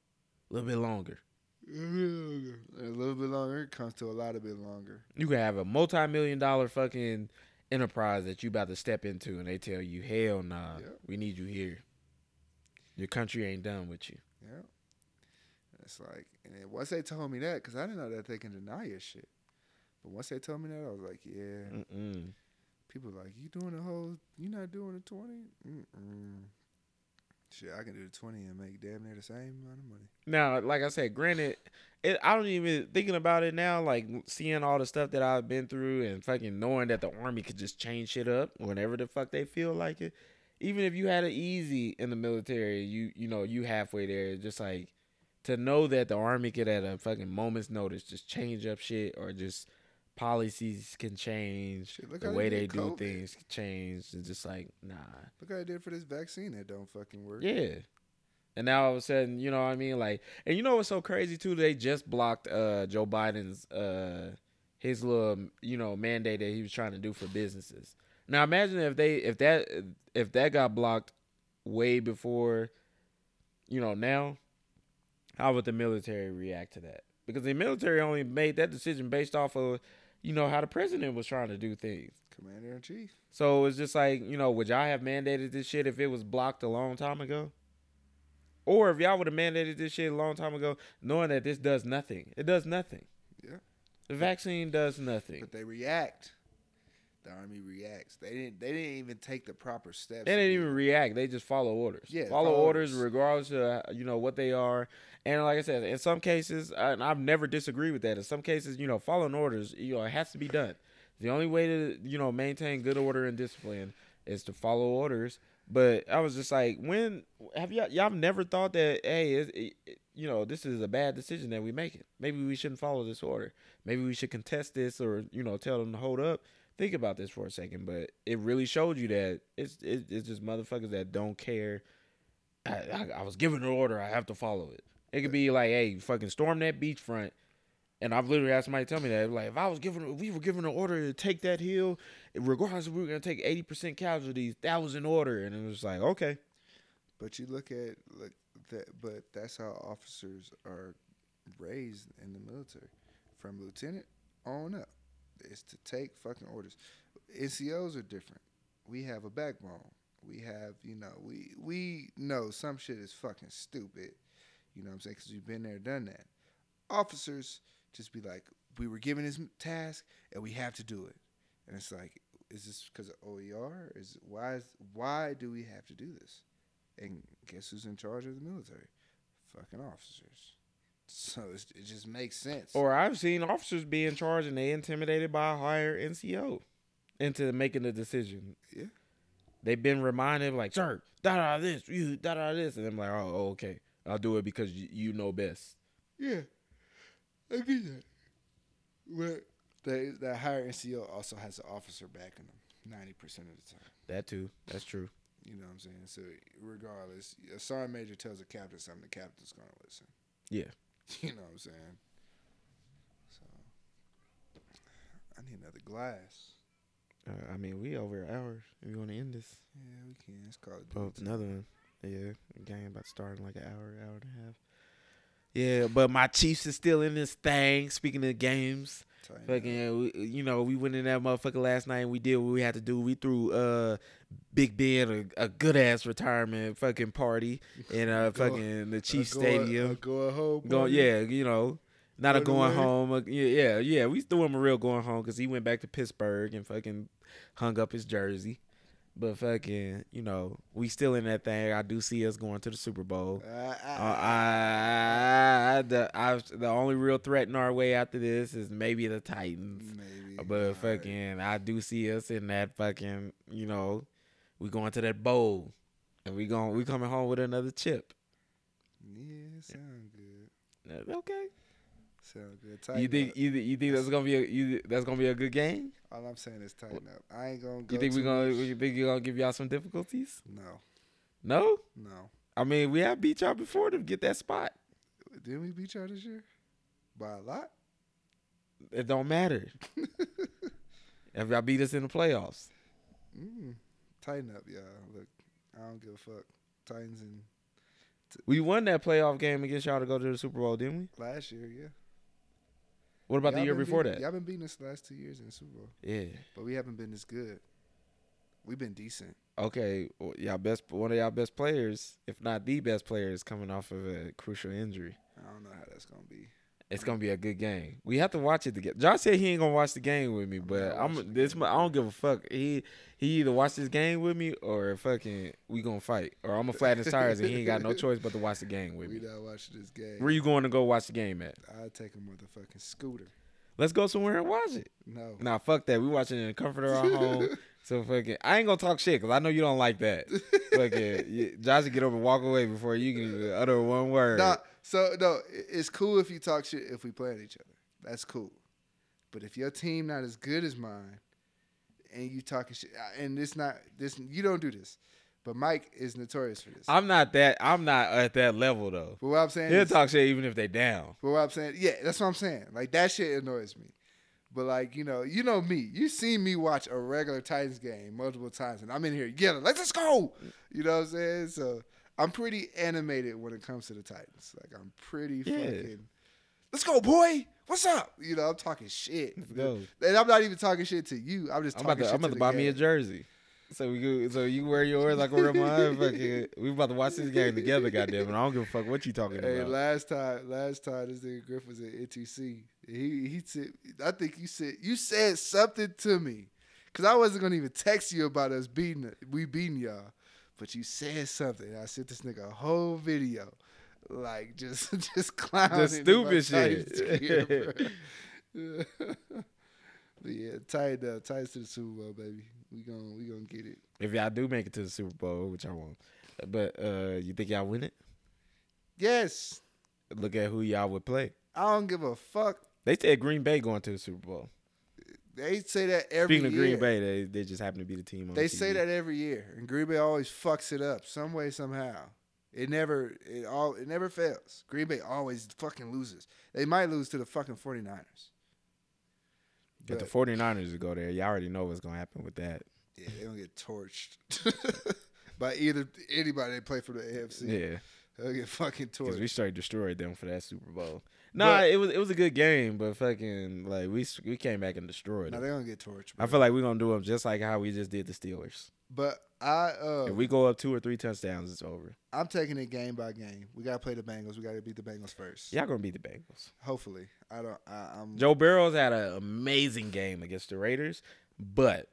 a little bit longer. A little bit longer. It comes to a lot of bit longer. You can have a multi-million dollar fucking enterprise that you about to step into, and they tell you, hell nah, Yep. we need you here. Your country ain't done with you. Yeah. It's like, and then once they told me that, because I didn't know that they can deny your shit. But once they told me that, I was like, yeah. Mm-mm. People like, you doing the whole, you not doing the 20? Shit, I can do the 20 and make damn near the same amount of money. Now, like I said, granted, it, I don't even thinking about it now. Like seeing all the stuff that I've been through and fucking knowing that the army could just change shit up whenever the fuck they feel like it. even if you had it easy in the military, you you know you halfway there. Just like to know that the army could at a fucking moment's notice just change up shit or just policies can change, Shit, the how they way they do COVID. things can change. It's just like nah, Look how I did for this vaccine that don't fucking work. yeah. And now all of a sudden, you know what I mean? Like, and you know what's so crazy too? They just blocked uh Joe Biden's uh his little you know mandate that he was trying to do for businesses. Now imagine if they if that if that got blocked way before, you know now, how would the military react to that? Because the military only made that decision based off of you know how the president was trying to do things. Commander in chief. So it's just like, you know, would y'all have mandated this shit if it was blocked a long time ago? Or if y'all would have mandated this shit a long time ago, knowing that this does nothing. It does nothing. Yeah. The vaccine does nothing. But they react. The army reacts. They didn't. They didn't even take the proper steps. They didn't even react. They just follow orders. Yeah, follow, follow orders, orders. regardless of you know what they are. And like I said, in some cases, and I've never disagreed with that. In some cases, you know, following orders, you know, it has to be done. The only way to you know maintain good order and discipline is to follow orders. But I was just like, when have y'all y'all never thought that hey, it, it, it- you know, this is a bad decision that we making. Maybe we shouldn't follow this order. Maybe we should contest this or you know tell them to hold up. Think about this for a second. But it really showed you that it's it, it's just motherfuckers that don't care. I, I, I was given an order. I have to follow it. It could be like, hey, fucking storm that beachfront. And I've literally had somebody tell me that, like, if I was given, if we were given an order to take that hill, regardless if we were gonna take eighty percent casualties, that was an order, and it was like, okay, But you look at look that. But that's how officers are raised in the military, from lieutenant on up. It's to take fucking orders. NCOs are different. We have a backbone. We have, you know, we we know some shit is fucking stupid. You know what I'm saying? Because we've been there, done that. Officers just be like, we were given this task and we have to do it. And it's like, is this because of OER? Is why is why do we have to do this? And guess who's in charge of the military? Fucking officers. So it's, it just makes sense. Or I've seen officers be in charge and they intimidated by a higher NCO into making the decision. Yeah. They've been reminded like, sir, da da this, you da da this, and I'm like, oh, okay, I'll do it because you, you know best. yeah, I get that. But the, that higher NCO also has an officer backing them ninety percent of the time. That too, that's true. You know what I'm saying? So regardless, a sergeant major tells a captain something, the captain's gonna listen. Yeah. You know what I'm saying? So I need another glass. Uh, I mean, we over an hour. If you want to end this, Yeah, we can. It's called oh, another one. Yeah, game about starting like an hour, hour and a half. Yeah, but my Chiefs is still in this thing. Speaking of games, Fucking, we, you know, we went in that motherfucker last night and we did what we had to do. We threw uh Big Ben a, a good ass retirement fucking party in uh fucking the Chiefs going, Stadium. going home. Going, yeah, you know, not a Going away? home. uh, yeah, yeah, yeah. We threw him a real going home because he went back to Pittsburgh and fucking hung up his jersey. But fucking, you know, we still in that thing. I do see us going to the Super Bowl. Uh, Uh, I, I, the, I, the only real threat in our way after this is maybe the Titans. maybe. But fucking, I do see us in that fucking, you know, we going to that bowl, and we going we coming home with another chip. Yeah, sound good. Uh, Okay. Sound good. You think up. you, you think that's gonna be a you, that's gonna be a good game? All I'm saying is tighten up. I ain't gonna go. You think we gonna much. you think you gonna give y'all some difficulties? No, No. no. I mean, we have beat y'all before to get that spot. Didn't we beat y'all this year? By a lot. It don't matter. if y'all beat us in the playoffs. Mm. Tighten up, y'all. Look, I don't give a fuck. Titans and We won that playoff game against y'all to go to the Super Bowl, didn't we? last year, yeah. What about Y'all the year before beating- that? Y'all been beating us the last two years in the Super Bowl, Yeah. but we haven't been as good. We've been decent. Okay, well, y'all best one of y'all best players, if not the best player, is coming off of a crucial injury. I don't know how that's gonna be. It's gonna be a good game. We have to watch it together. Josh said he ain't gonna watch the game with me, but I'm this. I don't give a fuck. He he either watch this game with me or fucking we gonna fight, or I'm gonna flatten his tires and he ain't got no choice but to watch the game with me. We not watching this game. Where you going to go watch the game at? I take a motherfucking scooter. Let's go somewhere and watch it. No. Nah, fuck that. We watching it in the comfort of our home. So fucking, I ain't gonna talk shit because I know you don't like that. fucking, Josh get and walk away before you can utter one word. Nah, so no, it's cool if you talk shit if we play at each other. That's cool. But if your team not as good as mine, and you talking shit, and it's not this, you don't do this. But Mike is notorious for this. I'm not that. I'm not at that level though. but what I'm saying He'll is, talk shit even if they down. but what I'm saying, yeah, that's what I'm saying. Like that shit annoys me. But like you know, you know me. You seen me watch a regular Titans game multiple times, and I'm in here yelling, "Let's just go!" You know what I'm saying? So I'm pretty animated when it comes to the Titans. Like I'm pretty Yeah. fucking. Let's go, boy. What's up? You know, I'm talking shit. Let's go. And I'm not even talking shit to you. I'm just I'm talking about to. shit I'm about to buy me a jersey. So we go. So you wear yours, like wear mine. Fucking, we about to watch this game together. Goddamn it! I don't give a fuck what you talking about. Hey, about. last time, last time this nigga Griff was at NTC. He he said, I think you said you said something to me, cause I wasn't gonna even text you about us beating we beating y'all, but you said something. I sent this nigga a whole video, like just just clowning. My stupid shit. but yeah, tight up, tight to the Super Bowl, baby. We gon' we gonna get it. If y'all do make it to the Super Bowl, which I won't, but uh, you think y'all win it? Yes, Look at who y'all would play. I don't give a fuck. They said Green Bay going to the Super Bowl. They say that every Speaking of year. Green Bay, they they just happen to be the team. On They TV. say that every year, and Green Bay always fucks it up some way somehow. It never it all it never fails. Green Bay always fucking loses. They might lose to the fucking 49ers. But the But, 49ers would go there, y'all already know what's gonna happen with that. yeah, they don't get torched by either anybody that play for the AFC. Yeah, They'll get fucking because torched. we straight destroyed them for that Super Bowl. Nah, But- it was it was a good game, but fucking like we we came back and destroyed no, them. they're gonna get torched. I feel like we're gonna do them just like how we just did the Steelers. but I uh If we go up two or three touchdowns, it's over. I'm taking it game by game. We gotta play the Bengals. We gotta beat the Bengals first. Y'all gonna beat the Bengals. Hopefully. I don't I, I'm Joe Burrows had an amazing game against the Raiders, but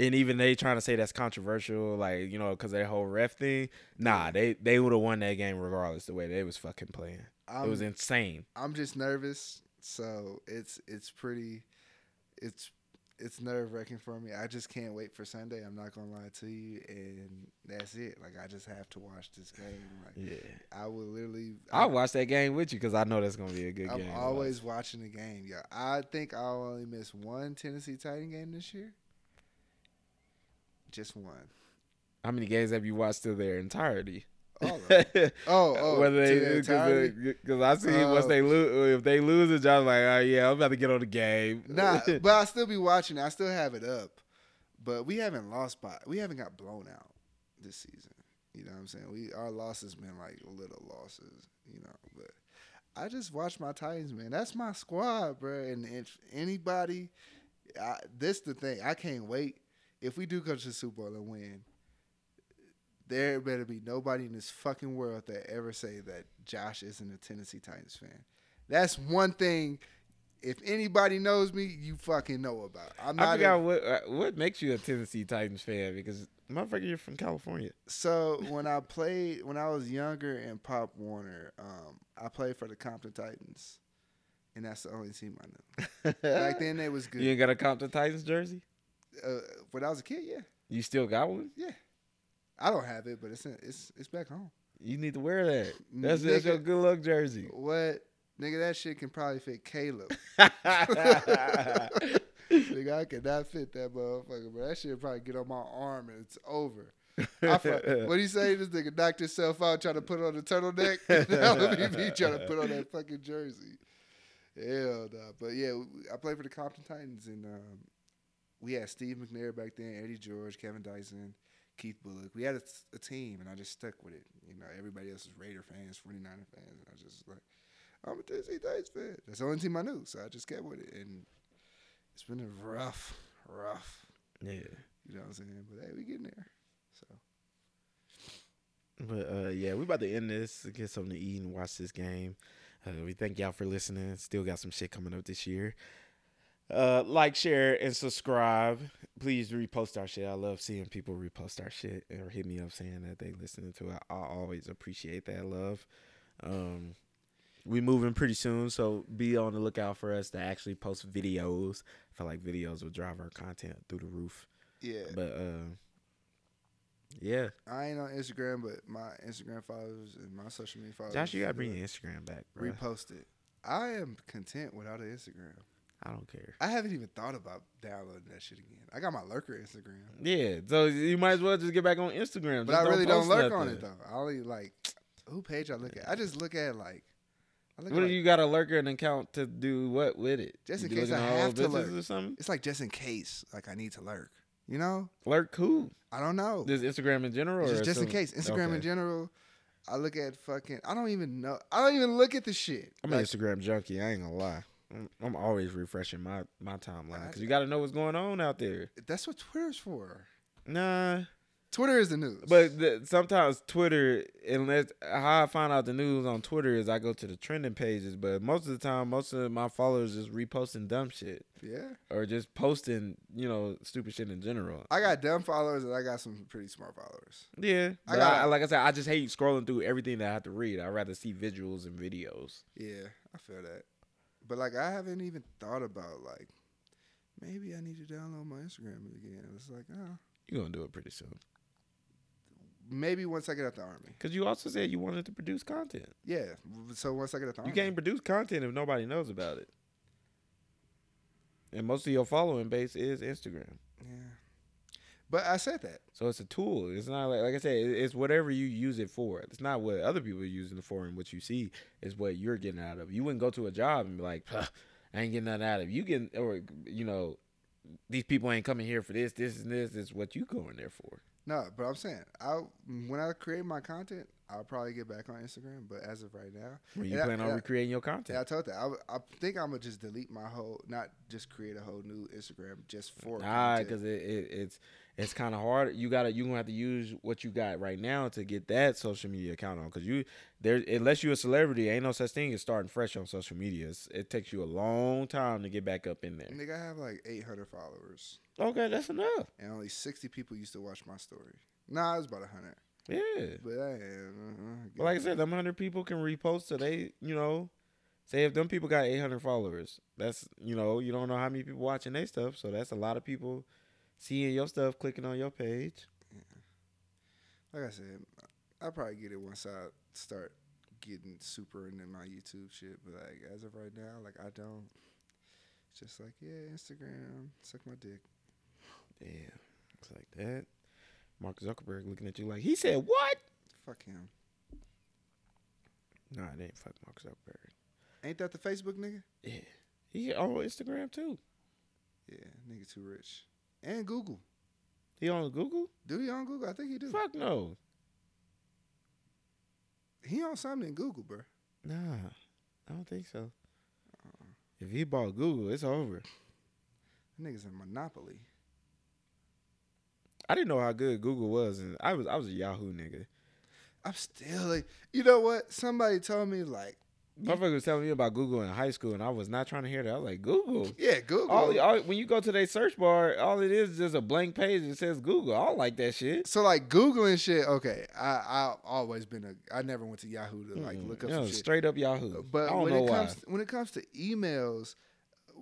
and even they trying to say that's controversial, like you know, because their whole ref thing. Nah, they they would have won that game regardless the way they was fucking playing. I'm, it was insane. I'm just nervous, so it's it's pretty, it's it's nerve wracking for me. I just can't wait for Sunday. I'm not gonna lie to you, and that's it. Like I just have to watch this game. Like Yeah, I will literally. I'll watch that game with you because I know that's gonna be a good game. I'm game. always watching the game. Yeah, I think I'll only miss one Tennessee Titan game this year. Just one. How many games have you watched to their entirety? All of it. Oh, oh, Whether they because I see once Oh. they lose, if they lose it, John's like, oh yeah, I'm about to get on the game. Nah, but I still be watching. I still have it up, but we haven't lost by. We haven't got blown out this season. You know what I'm saying? We our losses been like little losses. You know, but I just watch my Titans, man. That's my squad, bro. And if anybody, I, this the thing. I can't wait. If we do go to the Super Bowl and win, there better be nobody in this fucking world that ever say that Josh isn't a Tennessee Titans fan. That's one thing. If anybody knows me, you fucking know about. I'm I forgot a- what uh, what makes you a Tennessee Titans fan because motherfucker, you're from California. so when I played when I was younger in Pop Warner, um, I played for the Compton Titans, and that's the only team I knew. Back then, they was good. You ain't got a Compton Titans jersey? Uh, when I was a kid, yeah, You still got one? yeah. I don't have it, but it's in, it's it's back home. You need to wear that. That's, that's your good luck jersey. What nigga? That shit can probably fit Caleb. nigga, I cannot fit that motherfucker, but that shit probably get on my arm and it's over. What he say? This nigga knocked himself out trying to put on the turtleneck. that would be me trying to put on that fucking jersey. Hell no. But yeah, I played for the Compton Titans, and um, we had Steve McNair back then, Eddie George, Kevin Dyson, Keith Bulluck. We had a, a team, and I just stuck with it. You know, everybody else was Raider fans, 49er fans, and I was just like, I'm a Tennessee Titans fan. That's the only team I knew, so I just kept with it, and it's been a rough, rough. yeah. You know what I'm saying? But hey, we getting there. So But uh, yeah, we about to end this, get something to eat and watch this game. Uh, we thank y'all for listening. Still got some shit coming up this year. Uh, like, share, and subscribe. Please repost our shit. I love seeing people repost our shit or hit me up saying that they listening to it. I always appreciate that love. Um, we moving pretty soon, so be on the lookout for us to actually post videos. I feel like videos will drive our content through the roof. Yeah, But uh, yeah, I ain't on Instagram, but my Instagram followers and my social media followers. Josh, you gotta bring your Instagram back, bro. repost it. I am content without an Instagram. I don't care. I haven't even thought about downloading that shit again. I got my lurker Instagram, Yeah, so you might as well just get back on Instagram. but Just I really don't post lurk on it though. I only like who page I look at. I just look at like. I look What at, do like, you got a lurker and account to do what with it? Just in case I have to lurk. or something. It's like just in case, like I need to lurk. You know, Lurk who? I don't know. Just Instagram in general, just, just in case. Instagram in general. I look at fucking. I don't even know. I don't even look at the shit. I'm Like, an Instagram junkie. I ain't gonna lie. I'm, I'm always refreshing my my timeline because you got to know what's going on out there. that's what Twitter's for. Nah, Twitter is the news. but the, sometimes Twitter, unless how I find out the news on Twitter is I go to the trending pages. But most of the time, most of my followers just reposting dumb shit yeah, or just posting, you know, stupid shit in general. I got dumb followers and I got some pretty smart followers. Yeah, I got- I, like I said, I just hate scrolling through everything that I have to read. I'd rather see visuals and videos. Yeah, I feel that. But like, I haven't even thought about like, maybe I need to download my Instagram again. It's like, uh. oh, You're gonna do it pretty soon. maybe once I get out the army. Cause you also said you wanted to produce content. Yeah. So once I get out the You army, can't produce content if nobody knows about it. And most of your following base is Instagram. Yeah. But I said that. So it's a tool. It's not like like I said, it's whatever you use it for. It's not what other people are using it for and what you see is what you're getting out of. You wouldn't go to a job and be like, I ain't getting nothing out of it. You getting or you know, these people ain't coming here for this, this and this. It's what you going there for. No, but I'm saying, I when I create my content, I'll probably get back on Instagram. But as of right now, When you plan on yeah. recreating your content? yeah, I told that I think I'm gonna just delete my whole, not just create a whole new Instagram just for. Ah, because it, it, it's it's kind of hard. You gotta you gonna have to use what you got right now to get that social media account on. Because you there unless you're a celebrity, ain't no such thing as starting fresh on social media. It's, it takes you a long time to get back up in there. Nigga, I have like 800 followers, Okay, that's enough. and only 60 people used to watch my story. Nah, it was about 100. Yeah. But I am. Uh-huh, but like I said, them hundred people can repost so they, you know, say if them people got eight hundred followers, that's you know, you don't know how many people watching their stuff, so that's a lot of people seeing your stuff, clicking on your page. like I said, I'll probably get it once I start getting super into my YouTube shit. But like as of right now, like I don't. It's just like yeah, Instagram, suck my dick. Yeah, it's like that. Mark Zuckerberg looking at you like he said what? Fuck him. No, Nah, it ain't fuck Mark Zuckerberg. Ain't that the Facebook nigga? Yeah, he on Instagram too. Yeah, nigga too rich. And Google. He on Google? Do he on Google? I think he do. Fuck no. He on something in Google, bro. Nah, I don't think so. Uh-uh. If he bought Google, it's over. That nigga's in Monopoly. I didn't know how good Google was, and I was I was a Yahoo nigga. I'm still like, you know what? Somebody told me like, Motherfucker was telling me about Google in high school, and I was not trying to hear that. I was like, Google. yeah, Google. All, all, when you go to their search bar, all it is is just a blank page that says Google. I don't like that shit. so like googling shit. Okay, I I always been a. I never went to Yahoo to like look up shit. straight up Yahoo. Uh, but I don't when it why. comes when it comes to emails,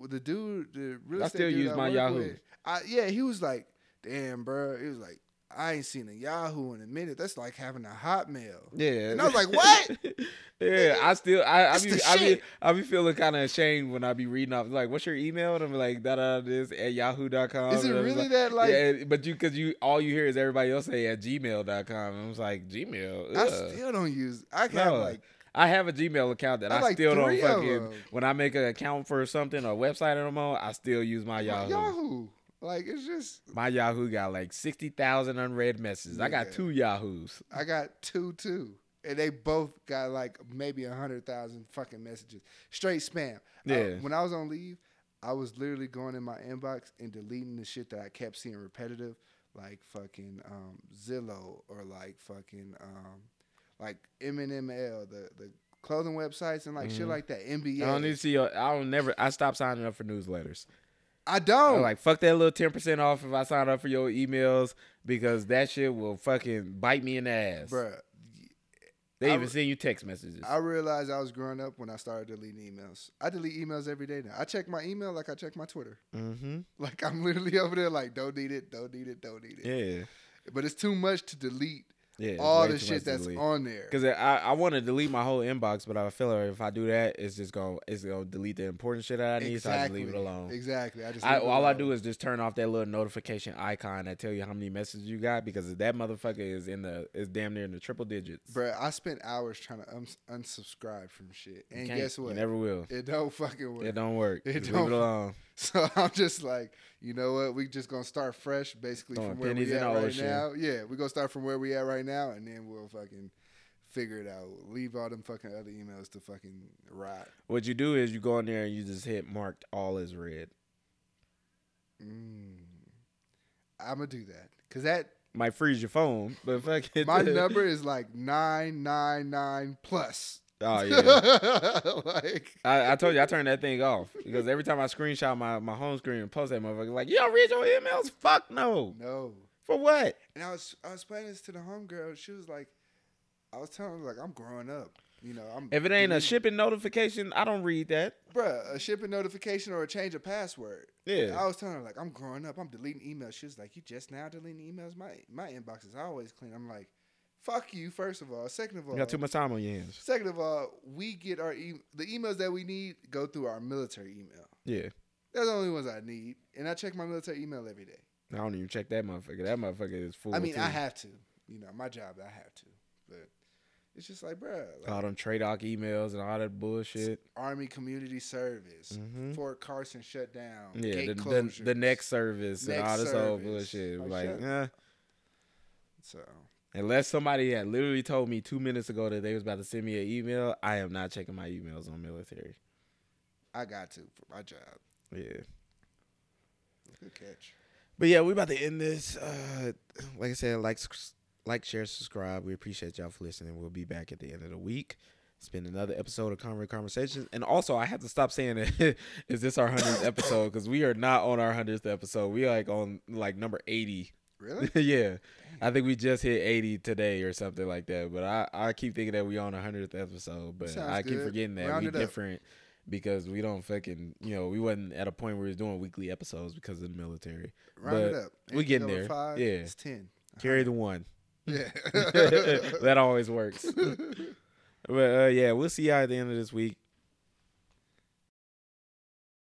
the dude, the real I estate still dude use I my Yahoo. with, I, yeah, he was like, "Damn, bro," he was like, "I ain't seen a Yahoo in a minute. That's like having a Hotmail." yeah, And I was like, "What?" yeah, I still I I be I be. I be feeling kind of ashamed when I be reading off like, what's your email? And I'm like, da da this at yahoo.com. Is it And I was really like, that like? yeah, but you because you all you hear is everybody else say at gmail.com. And I was like, Gmail. I still don't use. I have No. like I have a Gmail account that I I, like still don't fucking. When I make an account for something or website I'm on, I still use my my Yahoo. Yahoo. Like it's just My Yahoo got like sixty thousand unread messages. I got two Yahoos. I got two too, and they both got like maybe a hundred thousand fucking messages, straight spam. Yeah. when I was on leave, I was literally going in my inbox and deleting the shit that I kept seeing repetitive, like fucking um, Zillow or like fucking um, like MNML, the the clothing websites and like shit Mhm. like that. NBA. I don't need to see your. I don't never. I stopped signing up for newsletters. I don't. I'm like fuck that little ten percent off if I sign up for your emails because that shit will fucking bite me in the ass. Bruh, They I even send you text messages. I realized I was growing up when I started deleting emails. I delete emails every day now. I check my email like I check my Twitter. mm-hmm. Like I'm literally over there like don't need it, don't need it, don't need it. Yeah, But it's too much to delete yeah. all the shit that's on there. Because I, I want to delete my whole inbox, but I feel like if I do that, it's just gonna it's gonna delete the important shit that I need. So I just leave it alone. Exactly. I just I, all I do is just turn off that little notification icon that tell you how many messages you got because that motherfucker is in the is damn near in the triple digits. Bruh, I spent hours trying to uns- unsubscribe from shit. And guess what? You never will. it don't fucking work. It don't work. It Just don't leave it alone. So I'm just like, you know what? We just gonna start fresh, basically Throwing from where we at right ocean. now. Yeah, we gonna start from where we at right now, and then we'll fucking figure it out. Leave all them fucking other emails to fucking rot. What you do is you go in there and you just hit marked all as read. Mm. I'm gonna do that because that Might freeze your phone, but fuck it. my number is like nine nine nine plus. Oh yeah. like I, I told you I turned that thing off because every time I screenshot my, my home screen and post that motherfucker, like, you don't read your emails? Fuck no. no. For what? And I was I was explaining this to the homegirl. She was like, I was telling her like I'm growing up. You know, I'm If it ain't a shipping notification, I don't read that. bruh, a shipping notification or a change of password. Yeah. I was telling her like I'm growing up, I'm deleting emails. She was like, You just now deleting emails? My my inbox is always clean. I'm like, fuck you, first of all. Second of all, You got too much time on your hands. second of all, we get our e- the emails that we need go through our military email. Yeah. That's the only ones I need. And I check my military email every day. I don't even check that motherfucker. That motherfucker is full. I mean, too. I have to. You know, my job I have to. But it's just like, bruh, like all them TRADOC emails and all that bullshit. Army Community Service, Mhm. Fort Carson shut down. Yeah, the, the, the next service and all this service. bullshit. Like, Like, eh. So unless somebody had literally told me two minutes ago that they was about to send me an email, I am not checking my emails on military. I got to for my job. Yeah. Good catch. But yeah, we about to end this. Uh, like I said, like, like, share, subscribe. We appreciate y'all for listening. We'll be back at the end of the week. It's been another episode of Conway Conversations. And also, I have to stop saying that is this our hundredth episode because we are not on our hundredth episode. We are like on like number eighty. Really? yeah, I think we just hit eighty today or something like that. But I, I keep thinking that we on a hundredth episode, but Sounds I keep good. forgetting that Round we different because we don't fucking you know we wasn't at a point where we was doing weekly episodes because of the military. Round it up. we getting there. Five, Yeah. It's ten. Carry the one. Yeah. that always works. but uh, yeah, we'll see y'all at the end of this week.